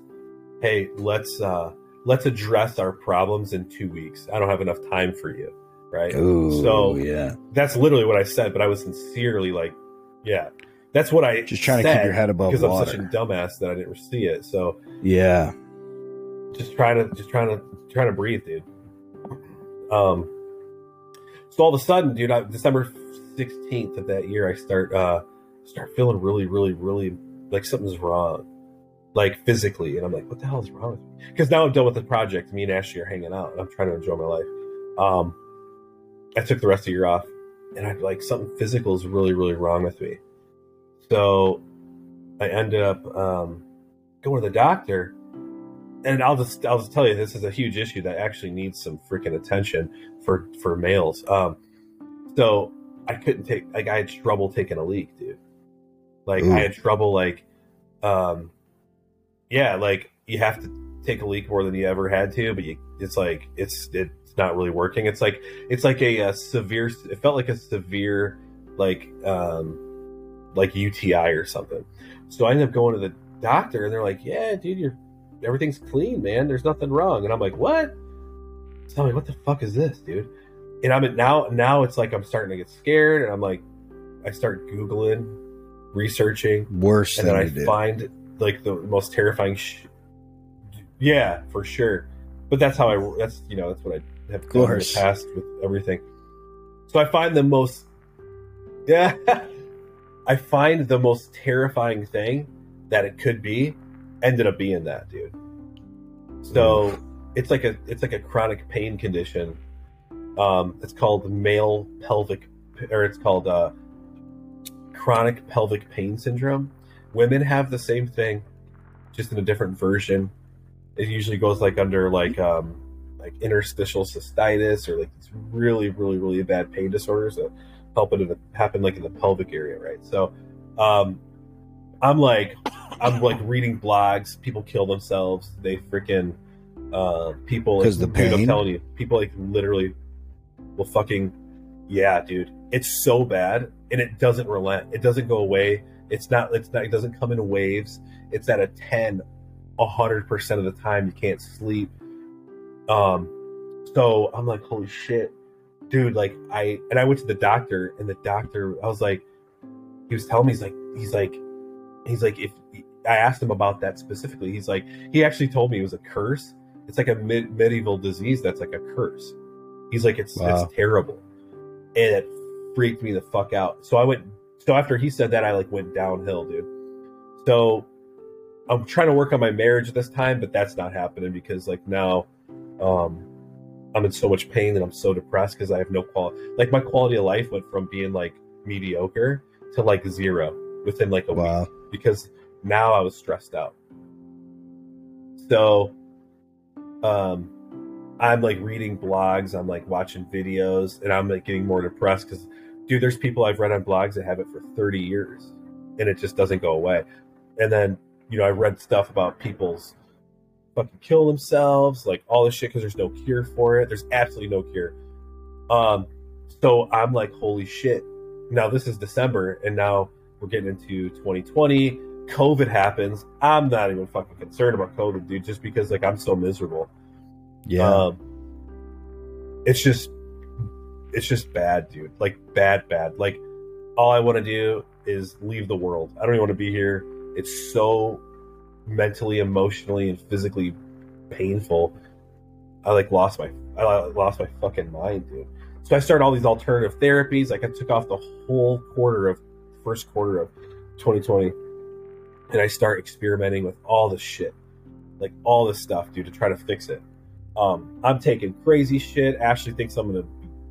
hey, let's uh let's address our problems in two weeks. I don't have enough time for you, right? Ooh, so yeah, that's literally what I said, but I was sincerely like, yeah, that's what I just trying to keep your head above because I'm such a dumbass that I didn't see it. So yeah, just trying to just trying to trying to breathe, dude. Um, so all of a sudden, dude, I, December sixteenth of that year, I start uh start feeling really, really, really like something's wrong, like physically, and I'm like, what the hell is wrong with me? Because now I'm done with the project. Me and Ashley are hanging out, and I'm trying to enjoy my life. Um, I took the rest of the year off, and I like something physical is really, really wrong with me. So I ended up um, going to the doctor and I'll just I'll just tell you this is a huge issue that actually needs some freaking attention for for males. Um, so I couldn't take like I had trouble taking a leak, dude. Like Ooh. I had trouble like, um, yeah, like you have to take a leak more than you ever had to, but you it's like it's it's not really working. It's like it's like a, a severe. It felt like a severe like um like UTI or something. So I ended up going to the doctor, and they're like, "Yeah, dude, you're everything's clean, man. There's nothing wrong." And I'm like, "What?" Tell me what the fuck is this, dude? And I'm now now it's like I'm starting to get scared, and I'm like, I start googling, researching, Worse and than then I did. find like the most terrifying. Sh- yeah, for sure. But that's how I. That's you know that's what I have done in the past with everything. So I find the most. Yeah, <laughs> I find the most terrifying thing that it could be ended up being that dude. So it's like a it's like a chronic pain condition. Um, it's called male pelvic, or it's called uh, chronic pelvic pain syndrome. Women have the same thing, just in a different version. It usually goes like under like um, like interstitial cystitis or like these really really really bad pain disorders that happen in the, happen like in the pelvic area, right? So, um, I'm like I'm like reading blogs. People kill themselves. They freaking uh, people. 'Cause like, the dude, I'm telling you, people like literally will fucking yeah, dude. It's so bad, and it doesn't relent. It doesn't go away. It's not. It's not. It doesn't come in waves. It's at a 10, 100 percent of the time. You can't sleep. Um, so I'm like, holy shit, dude. Like I and I went to the doctor, and the doctor, I was like, he was telling me, he's like, he's like, he's like, if I asked him about that specifically, he's like, he actually told me it was a curse. It's like a mid- medieval disease that's like a curse. He's like, it's Wow. it's terrible, and it freaked me the fuck out. So I went. So after he said that, I like went downhill, dude. So I'm trying to work on my marriage this time, but that's not happening because like now, um, I'm in so much pain and I'm so depressed because I have no quality. Like my quality of life went from being like mediocre to like zero within like a week because now I was stressed out. So, um, I'm like reading blogs, I'm like watching videos, and I'm like getting more depressed because, dude, there's people I've read on blogs that have it for 30 years, and it just doesn't go away. And then, you know, I read stuff about people's fucking kill themselves, like all this shit because there's no cure for it. There's absolutely no cure. Um, so I'm like, holy shit. Now this is December, and now we're getting into 2020. COVID happens. I'm not even fucking concerned about COVID, dude, just because like I'm so miserable. Yeah. Um, it's just, it's just bad, dude. Like bad, bad. Like all I want to do is leave the world. I don't even want to be here. It's so mentally, emotionally, and physically painful. I like lost my, I lost my fucking mind, dude. So I started all these alternative therapies. Like I took off the whole quarter of first quarter of 2020, and I start experimenting with all this shit, like all this stuff, dude, to try to fix it. Um, I'm taking crazy shit. Ashley thinks I'm gonna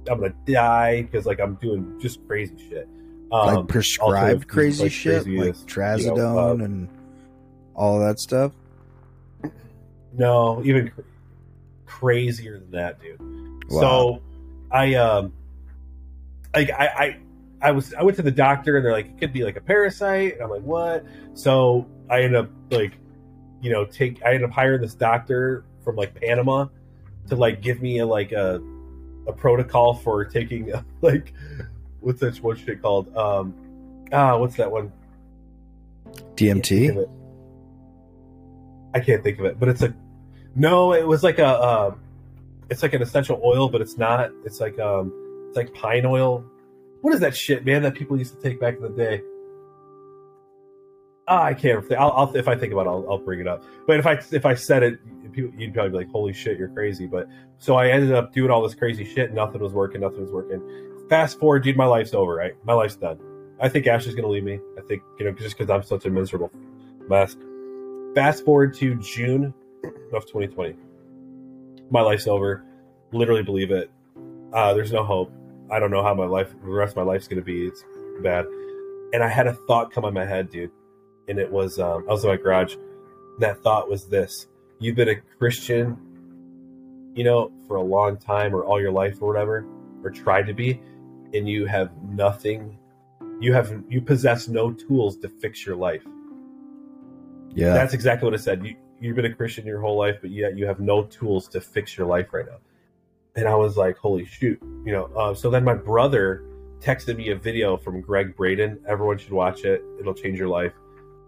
I'm gonna die because like I'm doing just crazy shit. Um, like prescribed crazy like shit, like is, you know, trazodone uh, and all that stuff. No, even cr- crazier than that, dude. Wow. So I um like I, I I was I went to the doctor and they're like it could be like a parasite. And I'm like what? So I end up like you know take I end up hiring this doctor from like Panama to like give me a like a a protocol for taking <laughs> like what's that one shit called? Um ah what's that one? DMT. I can't think of it, but it's a no. It was like a um, it's like an essential oil, but it's not. It's like um, it's like pine oil. What is that shit, man? That people used to take back in the day. Ah, I can't. I'll, I'll if I think about it, I'll, I'll bring it up. But if I if I said it, people, you'd probably be like, "Holy shit, you're crazy." But so I ended up doing all this crazy shit. Nothing was working. Nothing was working. Fast forward, dude. My life's over. Right, my life's done. I think Ashley's gonna leave me. I think you know just because I'm such a miserable mess. Fast forward to June of 2020. My life's over. Literally believe it. Uh, there's no hope. I don't know how my life, the rest of my life's gonna be. It's bad. And I had a thought come in my head, dude. And it was, um, I was in my garage. That thought was this: you've been a Christian, you know, for a long time or all your life or whatever, or tried to be, and you have nothing, you have you possess no tools to fix your life. Yeah. That's exactly what I said. You, you've been a Christian your whole life, but yet you have no tools to fix your life right now. And I was like, holy shoot, you know. Uh, so then my brother texted me a video from Gregg Braden. Everyone should watch it. It'll change your life.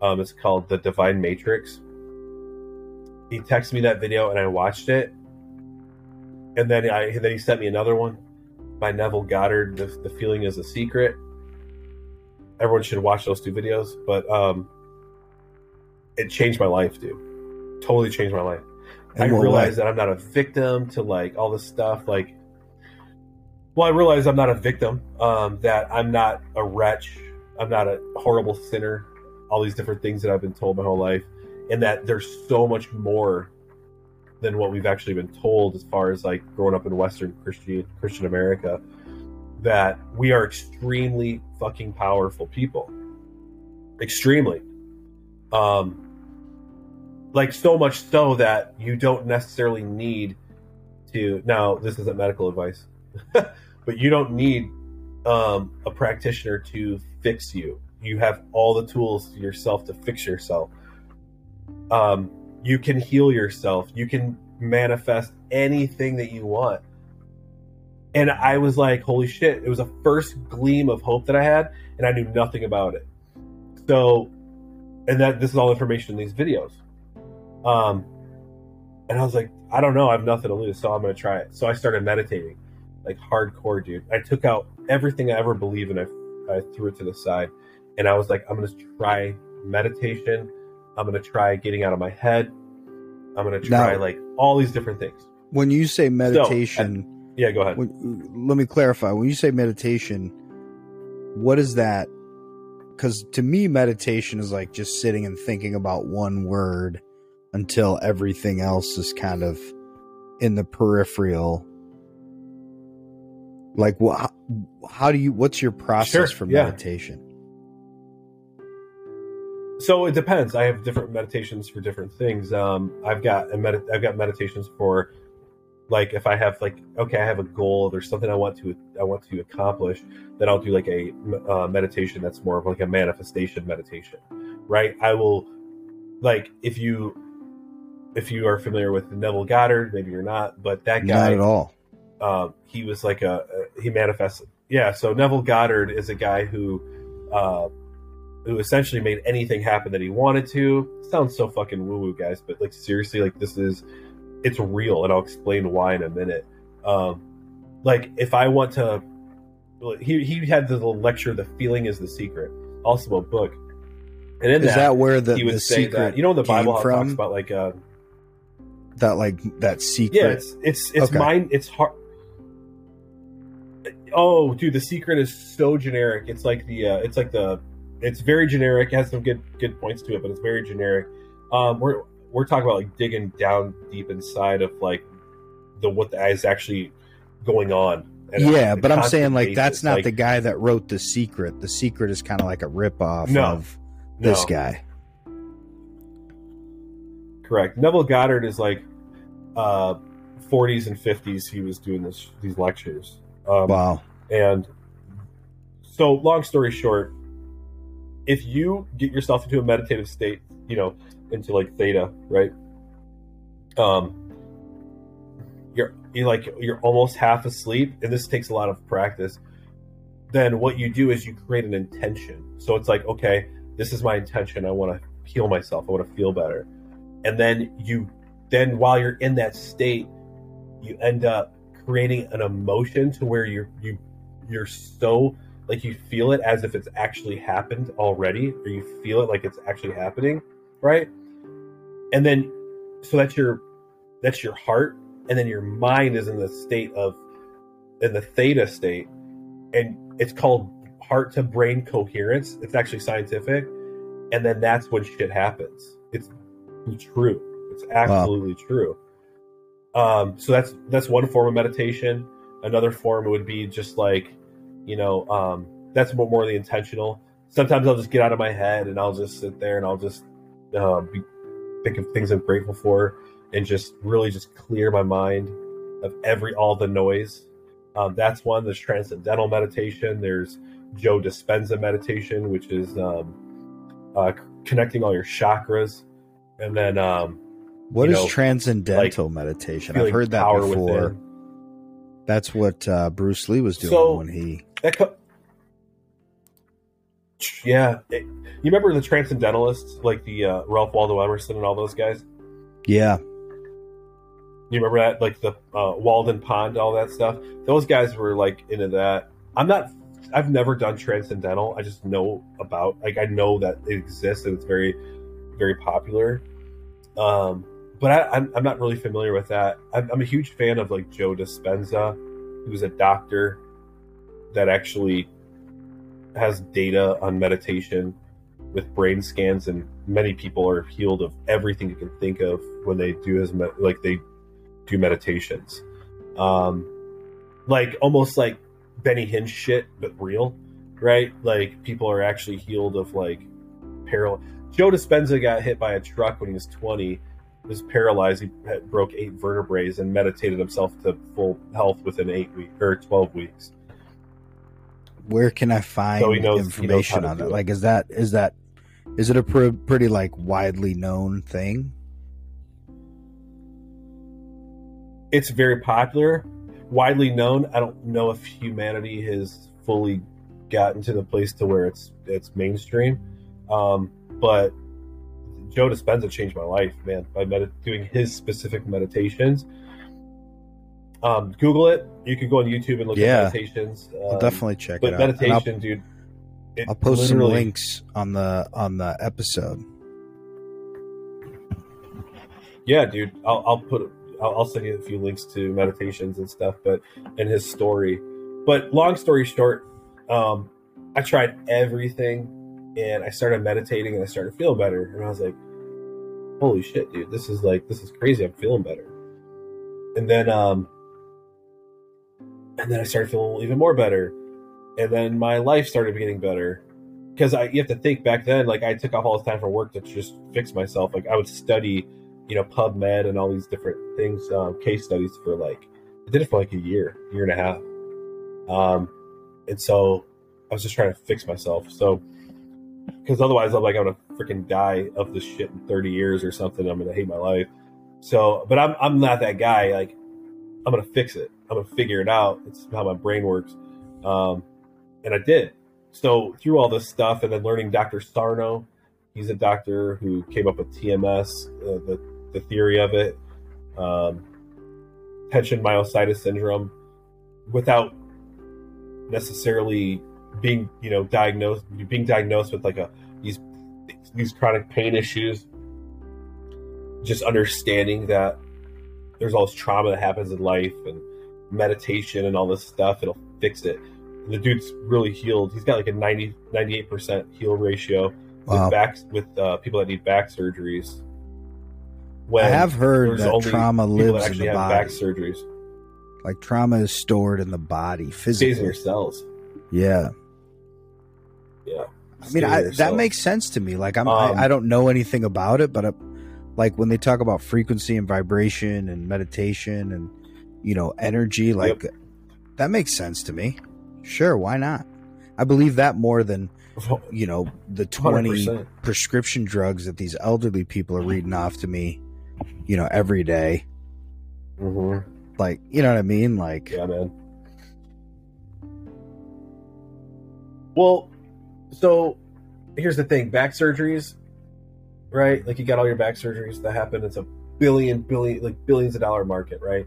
Um, it's called The Divine Matrix. He texted me that video and I watched it. And then I then he sent me another one by Neville Goddard. The, the feeling is a secret. Everyone should watch those two videos. But um, it changed my life, dude. Totally changed my life. In I realized way? that I'm not a victim to like all this stuff. Like, well, I realized I'm not a victim. Um, that I'm not a wretch. I'm not a horrible sinner. All these different things that I've been told my whole life, and that there's so much more than what we've actually been told as far as like growing up in Western Christian Christian America. That we are extremely fucking powerful people. Extremely. Um, like so much so that you don't necessarily need to now this isn't medical advice <laughs> but you don't need um, a practitioner to fix you you have all the tools yourself to fix yourself um, you can heal yourself you can manifest anything that you want and i was like holy shit it was a first gleam of hope that i had and i knew nothing about it so and that this is all information in these videos um, and I was like, I don't know, I have nothing to lose, so I'm gonna try it. So I started meditating, like hardcore, dude. I took out everything I ever believed and I, I threw it to the side, and I was like, I'm gonna try meditation. I'm gonna try getting out of my head. I'm gonna try Now- like all these different things. When you say meditation, Yeah, go ahead. when, let me clarify. When you say meditation, what is that? Because to me, meditation is like just sitting and thinking about one word until everything else is kind of in the peripheral. Like, what? How, do you? What's your process Sure, for yeah. So it depends. I have different meditations for different things. Um, I've got a med- I've got meditations for like if I have like okay, I have a goal. There's something I want to I want to accomplish. Then I'll do like a uh, meditation that's more of like a manifestation meditation, right? I will like if you if you are familiar with Neville Goddard, maybe you're not, but that Not guy at all. um, he was like a, a he manifested. Yeah, so Neville Goddard is a guy who uh, who essentially made anything happen that he wanted to. Sounds so fucking woo woo, guys, but like seriously, like this is it's real, and I'll explain why in a minute. Um, like if I want to, he he had the lecture, "The Feeling Is the Secret," also a book, and in Is that, that where the, he would the say secret that you know the Bible it talks about like uh, that like that secret? Yeah, it's it's it's Okay. mine. It's hard. Oh, dude, the secret is so generic. It's like the uh, it's like the it's very generic. It has some good good points to it, but it's very generic. Um, we're we're talking about like digging down deep inside of like the what the is actually going on. and yeah, but I'm saying like basis. that's not Like, the guy that wrote the secret. The secret is kind of like a ripoff No. of no. this guy. Correct. Neville Goddard is like uh 40s and 50s. He was doing this these lectures. Um, Wow. And so, long story short, if you get yourself into a meditative state, you know, into like theta, right? Um, you're you're like you're almost half asleep, and this takes a lot of practice. Then what you do is you create an intention. So it's like, okay, this is my intention. I want to heal myself. I want to feel better. And then you, then while you're in that state, you end up creating an emotion to where you're you you're so like you feel it as if it's actually happened already or you feel it like it's actually happening right? And then so that's your that's your heart and then your mind is in the state of in the theta state and it's called heart to brain coherence. It's actually scientific and then that's when shit happens. It's true. It's absolutely true. Um, so that's that's one form of meditation. Another form would be just like, you know, um, that's more more the intentional. Sometimes I'll just get out of my head and I'll just sit there and I'll just uh, be, think of things I'm grateful for and just really just clear my mind of every all the noise. Um, that's one. There's transcendental meditation. There's Joe Dispenza meditation, which is um, uh, connecting all your chakras, and then um, what is know, transcendental meditation? I've heard that before. within. That's what uh, Bruce Lee was doing So- when he. That co- yeah, It- you remember the transcendentalists like the uh, Ralph Waldo Emerson and all those guys? Yeah, You remember that, like the uh, Walden Pond, all that stuff. Those guys were like into that. I'm not. I've never done transcendental. I just know about. Like I know that it exists and it's very, very popular. Um, but I, I'm I'm not really familiar with that. I'm, I'm a huge fan of like Joe Dispenza, who's a doctor that actually has data on meditation with brain scans, and many people are healed of everything you can think of when they do as me- like they do meditations. Um, like almost like Benny Hinn shit, but real, right? Like people are actually healed of like paral. Joe Dispenza got hit by a truck when he was 20, was paralyzed. He broke eight vertebrae and meditated himself to full health within eight weeks or 12 weeks. Where can I find So knows- information on that? it. Like, is that is that is it a pr- pretty like widely known thing? It's very popular, widely known. I don't know if humanity has fully gotten to the place to where it's it's mainstream. Um, but Joe Dispenza changed my life, man, by med- doing his specific meditations. Um, Google it. You can go on YouTube and look Yeah. at meditations. I'll Um, definitely check But it out. Meditation, dude. it I'll, I'll post some links on the on the episode. Yeah, dude. I'll, I'll put. I'll, I'll send you a few links to meditations and stuff, but and his story. But long story short, um, I tried everything, and I started meditating, and I started feeling better, and I was like, "Holy shit, dude! This is like this is crazy. I'm feeling better." And then, um, and then I started feeling even more better, and then my life started getting better. Because I, you have to think back then, like I took off all this time from work to just fix myself. Like I would study you know PubMed and all these different things, um, case studies for like I did it for like a year, year and a half, um, and so I was just trying to fix myself. So because otherwise I'm like I'm gonna freaking die of this shit in 30 years or something. I'm gonna hate my life. So, but I'm I'm not that guy. Like I'm gonna fix it. I'm gonna figure it out. It's how my brain works, um, and I did. So through all this stuff, and then learning Dr. Sarno, he's a doctor who came up with TMS, uh, the the theory of it, um, tension myositis syndrome, without necessarily being you know diagnosed being diagnosed with like a these these chronic pain issues. Just understanding that there's all this trauma that happens in life and meditation and all this stuff, it'll fix it. And the dude's really healed. He's got like a 90, 98% heal ratio Wow. with back with uh, people that need back surgeries. When I have heard that trauma people that lives in the have back body. surgeries. Like trauma is stored in the body Stays in your cells. Yeah. Yeah. I mean, I, that makes sense to me. Like, I'm, Um, I, I don't know anything about it, but I, like when they talk about frequency and vibration and meditation and you know energy, like that makes sense to me. Sure, why not? I believe that more than <laughs> you know the twenty 100%. prescription drugs that these elderly people are reading off to me, you know, every day. hmm Like, you know what I mean? Like, Yeah, man. Well, so here's the thing: back surgeries, right? Like you got all your back surgeries that happen. It's a billion, billion, like billions of dollar market, right?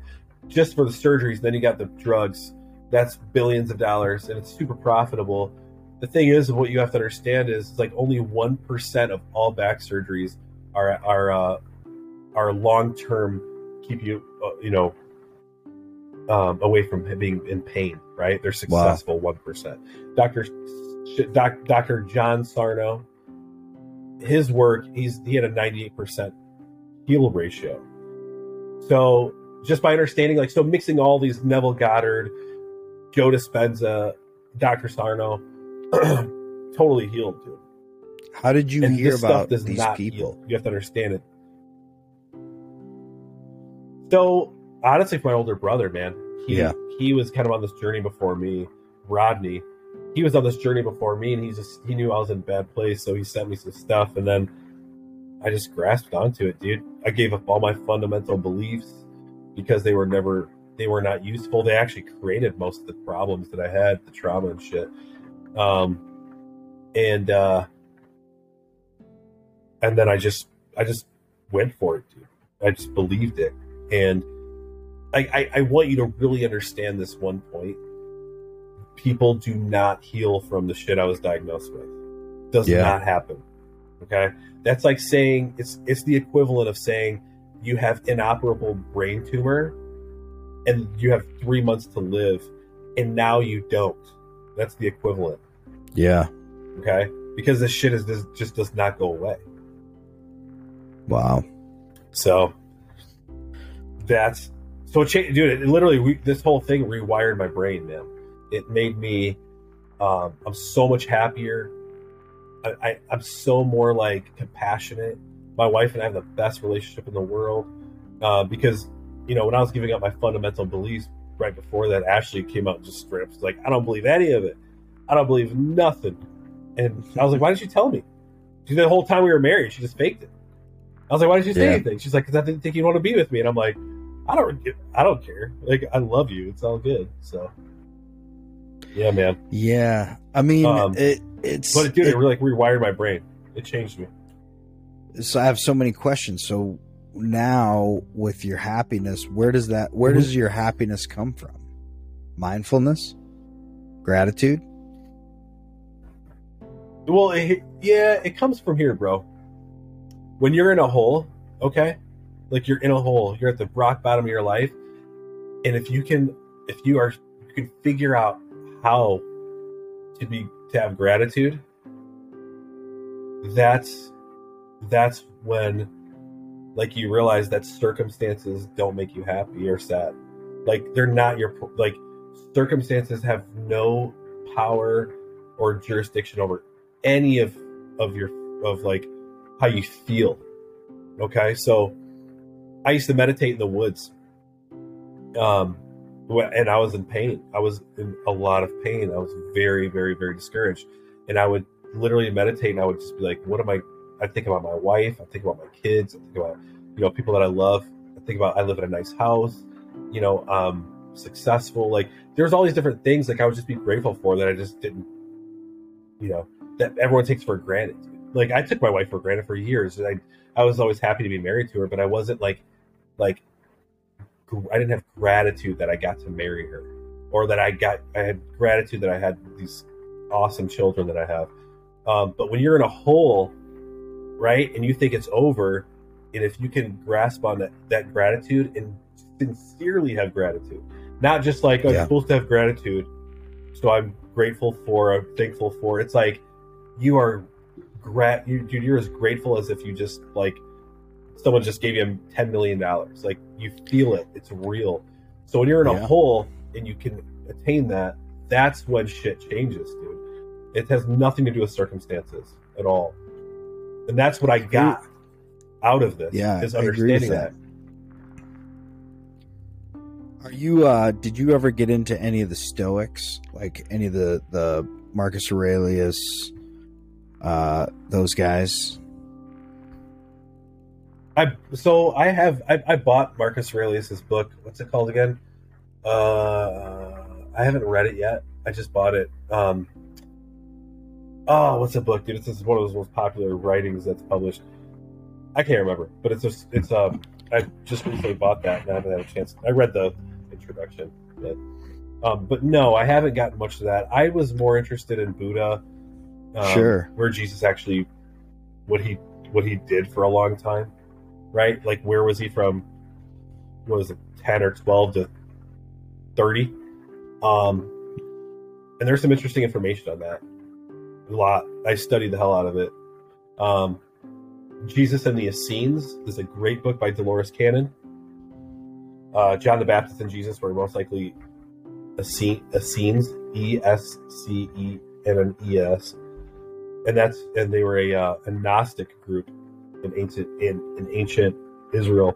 Just for the surgeries. Then you got the drugs. That's billions of dollars, and it's super profitable. The thing is, what you have to understand is, it's like only one percent of all back surgeries are are uh, are long term. Keep you, uh, you know, um, away from being in pain, right? They're successful one Doctor Doc, Doctor John Sarno, his work, he's he had a ninety eight percent heal ratio. So just by understanding, like, so mixing all these Neville Goddard, Joe Dispenza, Doctor Sarno, <clears throat> totally healed, dude. how did you and hear about these people? heal. You have to understand it. So honestly, for my older brother, man, he Yeah. he was kind of on this journey before me. Rodney, he was on this journey before me, and he just he knew I was in a bad place, so he sent me some stuff, and then I just grasped onto it, dude. I gave up all my fundamental beliefs because they were never they were not useful. They actually created most of the problems that I had, the trauma and shit. Um, and uh, and then I just I just went for it, dude. I just believed it, and I, I, I want you to really understand this one point. People do not heal from the shit I was diagnosed with. Does Yeah. not happen. Okay, that's like saying it's it's the equivalent of saying you have inoperable brain tumor, and you have three months to live, and now you don't. That's the equivalent. Yeah. Okay, because this shit is this just does not go away. Wow. So that's so it changed, dude. It literally re, this whole thing rewired my brain, man. It made me. Um, I'm so much happier. I, I, I'm so more like compassionate. My wife and I have the best relationship in the world uh, because you know when I was giving up my fundamental beliefs right before that, Ashley came out and just up like, "I don't believe any of it. I don't believe nothing." And I was like, "Why didn't you tell me?" She the whole time we were married, she just faked it. I was like, "Why didn't you say Yeah. anything?" She's like, "Cause I didn't think you'd want to be with me." And I'm like, "I don't, I don't care. Like, I love you. It's all good." So, yeah, man. Yeah. I mean, Um, it, it's. But dude, it- it really like rewired my brain. It changed me. So I have so many questions. So now, with your happiness, where does that? Where does your happiness come from? Mindfulness, gratitude. Well, it, yeah, it comes from here, bro. When you're in a hole, okay, like you're in a hole, you're at the rock bottom of your life, and if you can, if you are, you can figure out how to be to have gratitude. That's that's when, like, you realize that circumstances don't make you happy or sad. Like they're not your like circumstances have no power or jurisdiction over any of of your of like how you feel okay? So i used to meditate in the woods um and i was in pain. I was in a lot of pain. I was very very very discouraged. And i would literally meditate and i would just be like what am i i think about my wife i think about my kids i think about you know people that i love i think about i live in a nice house you know um successful like there's all these different things like i would just be grateful for that i just didn't you know that everyone takes for granted. Like I took my wife for granted for years, and I I was always happy to be married to her, but I wasn't like like I didn't have gratitude that I got to marry her, or that I got I had gratitude that I had these awesome children that I have. Um, but when you're in a hole, right, and you think it's over, and if you can grasp on that that gratitude and sincerely have gratitude, not just like oh, Yeah. I'm supposed to have gratitude, so I'm grateful for, I'm thankful for. It's like you are grat, you, dude. You're as grateful as if you just like someone just gave you ten million dollars. Like you feel it, it's real. So when you're in a hole and you can attain that, that's when shit changes, dude. It has nothing to do with circumstances at all, and that's what I got out of this. Yeah, is I agree with understanding that. that. Are you? uh Did you ever get into any of the Stoics, like any of the the Marcus Aurelius, uh those guys? I so I have I, I bought Marcus Aurelius's book. What's it called again? Uh, I haven't read it yet. I just bought it. Um, oh, what's the book, dude? It's just one of those most popular writings that's published. I can't remember, but it's just it's um I just recently bought that and I haven't had a chance. I read the introduction, but um, but no, I haven't gotten much of that. I was more interested in Buddha, um, Sure. where Jesus actually what he what he did for a long time, right? Like where was he from? What was it, ten or twelve to thirty? Um, and there's some interesting information on that. A lot. I studied the hell out of it. Um, Jesus and the Essenes is a great book by Dolores Cannon. Uh, John the Baptist and Jesus were most likely Essene- Essenes, E S C E N N E S, and that's and they were a uh, a Gnostic group in ancient in, in ancient Israel,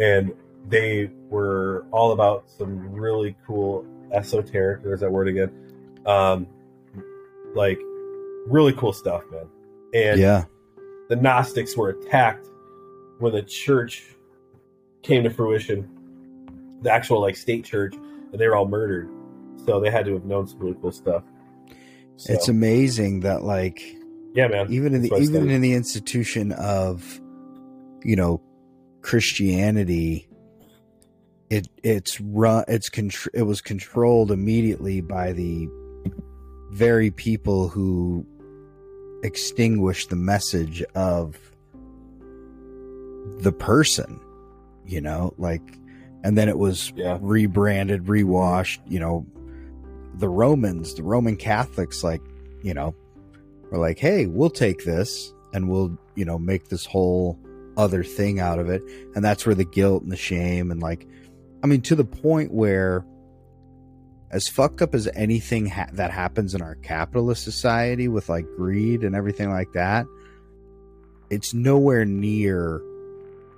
and they were all about some really cool esoteric. There's that word again. Um, like really cool stuff, man. And yeah, the Gnostics were attacked when the church came to fruition, the actual like state church, and they were all murdered. So they had to have known some really cool stuff. So, it's amazing that like yeah, man. even in the even in the institution of you know Christianity, it it's run it's contr- it was controlled immediately by the very people who extinguish the message of the person you know like and then it was Yeah. rebranded rewashed you know the romans the roman catholics like you know were like hey we'll take this and we'll you know make this whole other thing out of it and that's where the guilt and the shame and like i mean to the point where as fucked up as anything ha- that happens in our capitalist society with like greed and everything like that it's nowhere near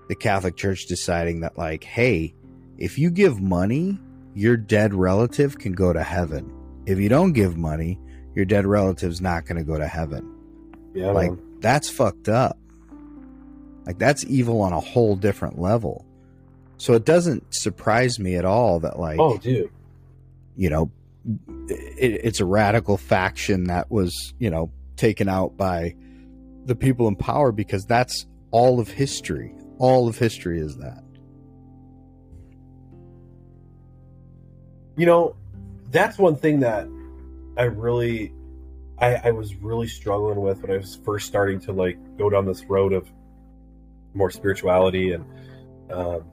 the catholic church deciding that like hey if you give money your dead relative can go to heaven if you don't give money your dead relative's not going to go to heaven yeah, like man. that's fucked up like that's evil on a whole different level so it doesn't surprise me at all that like oh, dude. You know it, it's a radical faction that was you know taken out by the people in power because that's all of history all of history is that You know, that's one thing that I really, I, I was really struggling with when I was first starting to like go down this road of more spirituality and, um,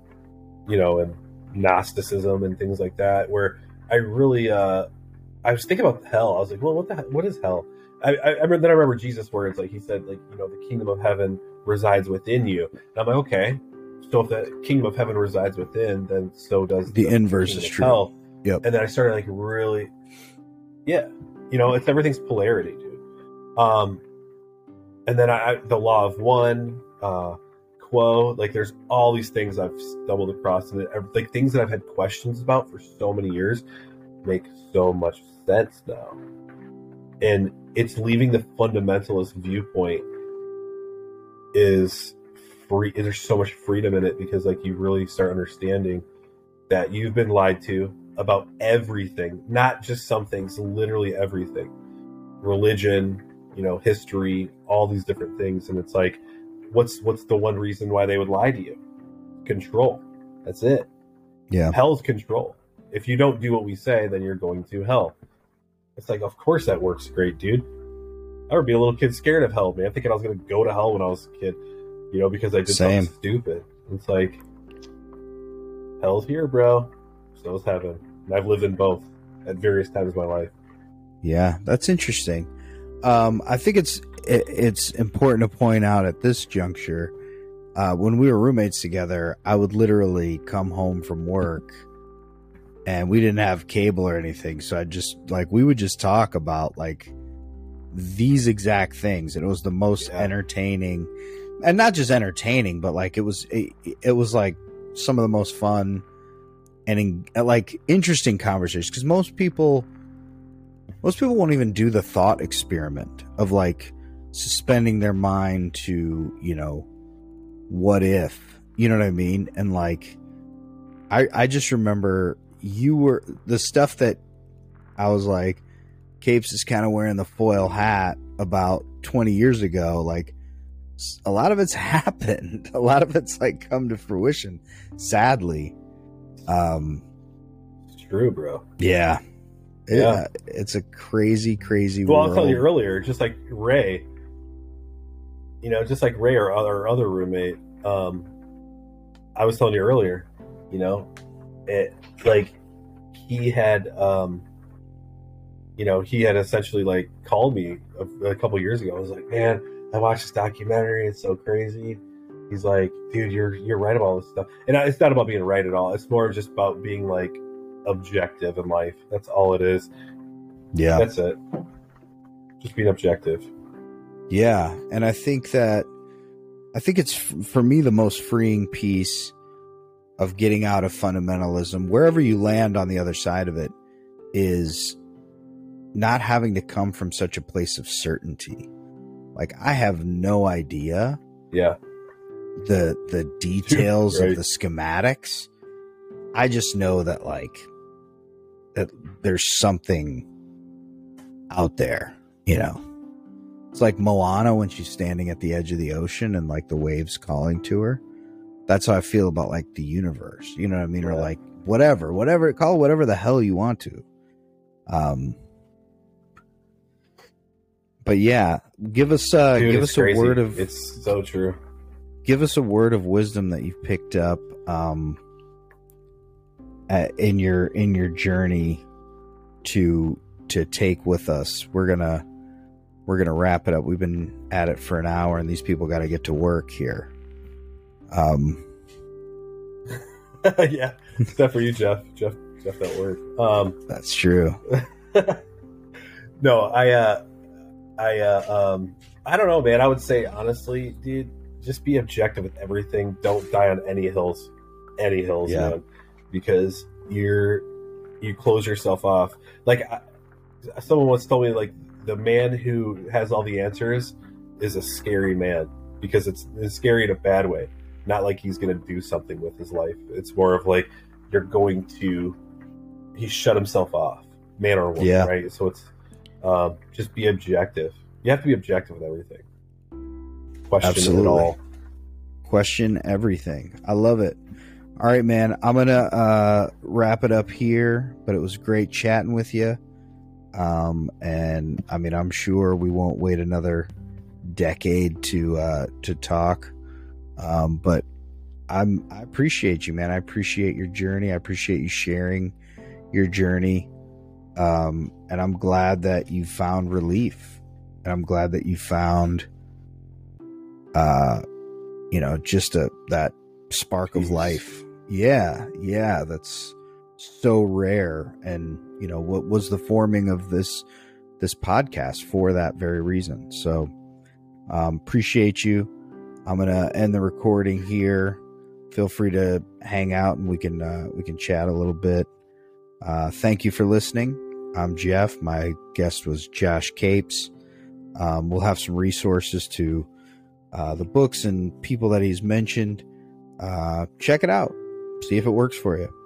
you know, and Gnosticism and things like that. Where I really, uh, I was thinking about hell. I was like, well, what the hell, what is hell? I, I, I remember, then I remember Jesus' words, like he said, like you know, the kingdom of heaven resides within you. And I'm like, okay, so if the kingdom of heaven resides within, then so does The inverse is true. hell. Yep. And then I started like really, yeah, you know, it's everything's polarity, dude. Um, and then I the law of one, uh, quo, like there's all these things I've stumbled across, and like things that I've had questions about for so many years make so much sense now. And it's leaving the fundamentalist viewpoint is free. There's so much freedom in it because like you really start understanding that you've been lied to about everything, not just some things, literally everything. Religion, you know, history, all these different things. And it's like, what's what's the one reason why they would lie to you? Control. That's it. yeah Hell's control. If you don't do what we say, then you're going to hell. It's like, of course that works great, dude. I would be a little kid scared of hell, man, thinking I was gonna go to hell when I was a kid, you know, because I did Same. something stupid. It's like hell's here, bro. So is heaven. And I've lived in both at various times of my life. Yeah, that's interesting. Um, I think it's it, it's important to point out at this juncture. Uh, when we were roommates together, I would literally come home from work, and we didn't have cable or anything, so I just like we would just talk about like these exact things, and it was the most Yeah. entertaining, and not just entertaining, but like it was it, it was like some of the most fun and in, like interesting conversations because most people most people won't even do the thought experiment of like suspending their mind to you know what if you know what i mean and like i i just remember you were the stuff that i was like capes is kind of wearing the foil hat about 20 years ago like a lot of it's <laughs> happened a lot of it's like come to fruition sadly um It's true, bro. yeah. Yeah. It's a crazy, crazy Well, world. I'll tell you earlier, just like Ray, you know, just like Ray, or our other roommate. Um, I was telling you earlier, you know, it like he had, um, you know, he had essentially like called me a, a couple years ago. I was like, man, I watched this documentary. It's so crazy. He's like, dude, you're you're right about all this stuff, and it's not about being right at all. It's more just about being like objective in life. That's all it is. yeah. That's it. Just being objective. Yeah. And I think that, I think it's for me the most freeing piece of getting out of fundamentalism, wherever you land on the other side of it, is not having to come from such a place of certainty. Like I have no idea. Yeah. The the <laughs> details right. of the schematics. I just know that like that there's something out there, you know. It's like Moana when she's standing at the edge of the ocean and like the waves calling to her. That's how I feel about like the universe. You know what I mean? Or like whatever, whatever, call whatever the hell you want to. Um, but yeah, give us uh, Dude, give us crazy. a word of it's so true. Give us a word of wisdom that you've picked up um, at, in your in your journey to to take with us. We're gonna we're gonna wrap it up. We've been at it for an hour, and these people got to get to work here. Um. <laughs> yeah, except for you, Jeff. Jeff, Jeff, that word. Um, that's true. <laughs> no, I, uh, I, uh, um, I don't know, man. I would say honestly, dude, just be objective with everything. Don't die on any hills, any hills, yeah. man, because you're you close yourself off. Like I, someone once told me, like the man who has all the answers is a scary man because it's, it's scary in a bad way. Not like he's going to do something with his life. It's more of like you're going to he shut himself off, man or woman, yeah. right? So it's um, just be objective. You have to be objective with everything. Question Absolutely. it all. Question everything. I love it. All right, man. I'm gonna uh, wrap it up here, but it was great chatting with you. Um, and I mean, I'm sure we won't wait another decade to uh, to talk. Um, but I'm I appreciate you, man. I appreciate your journey. I appreciate you sharing your journey. Um, and I'm glad that you found relief. And I'm glad that you found, uh, you know, just a that spark of life. Yeah, yeah, that's so rare. And you know, what was the forming of this this podcast for that very reason? So, um, appreciate you. I'm gonna end the recording here. Feel free to hang out and we can uh, we can chat a little bit. Uh, thank you for listening. I'm Jeff. My guest was Josh Capes. Um, we'll have some resources to uh, the books and people that he's mentioned. Uh, check it out. See if it works for you.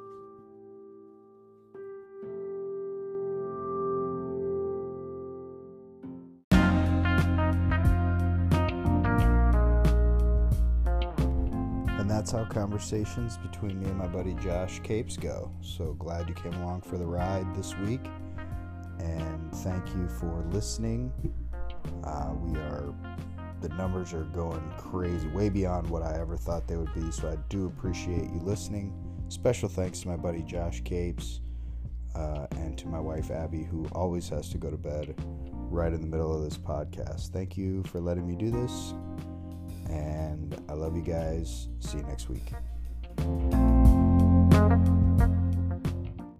That's how conversations between me and my buddy Josh Capes go. So glad you came along for the ride this week. And thank you for listening. Uh, we are, the numbers are going crazy, way beyond what I ever thought they would be. So I do appreciate you listening. Special thanks to my buddy Josh Capes uh, and to my wife Abby, who always has to go to bed right in the middle of this podcast. Thank you for letting me do this. And I love you guys. See you next week.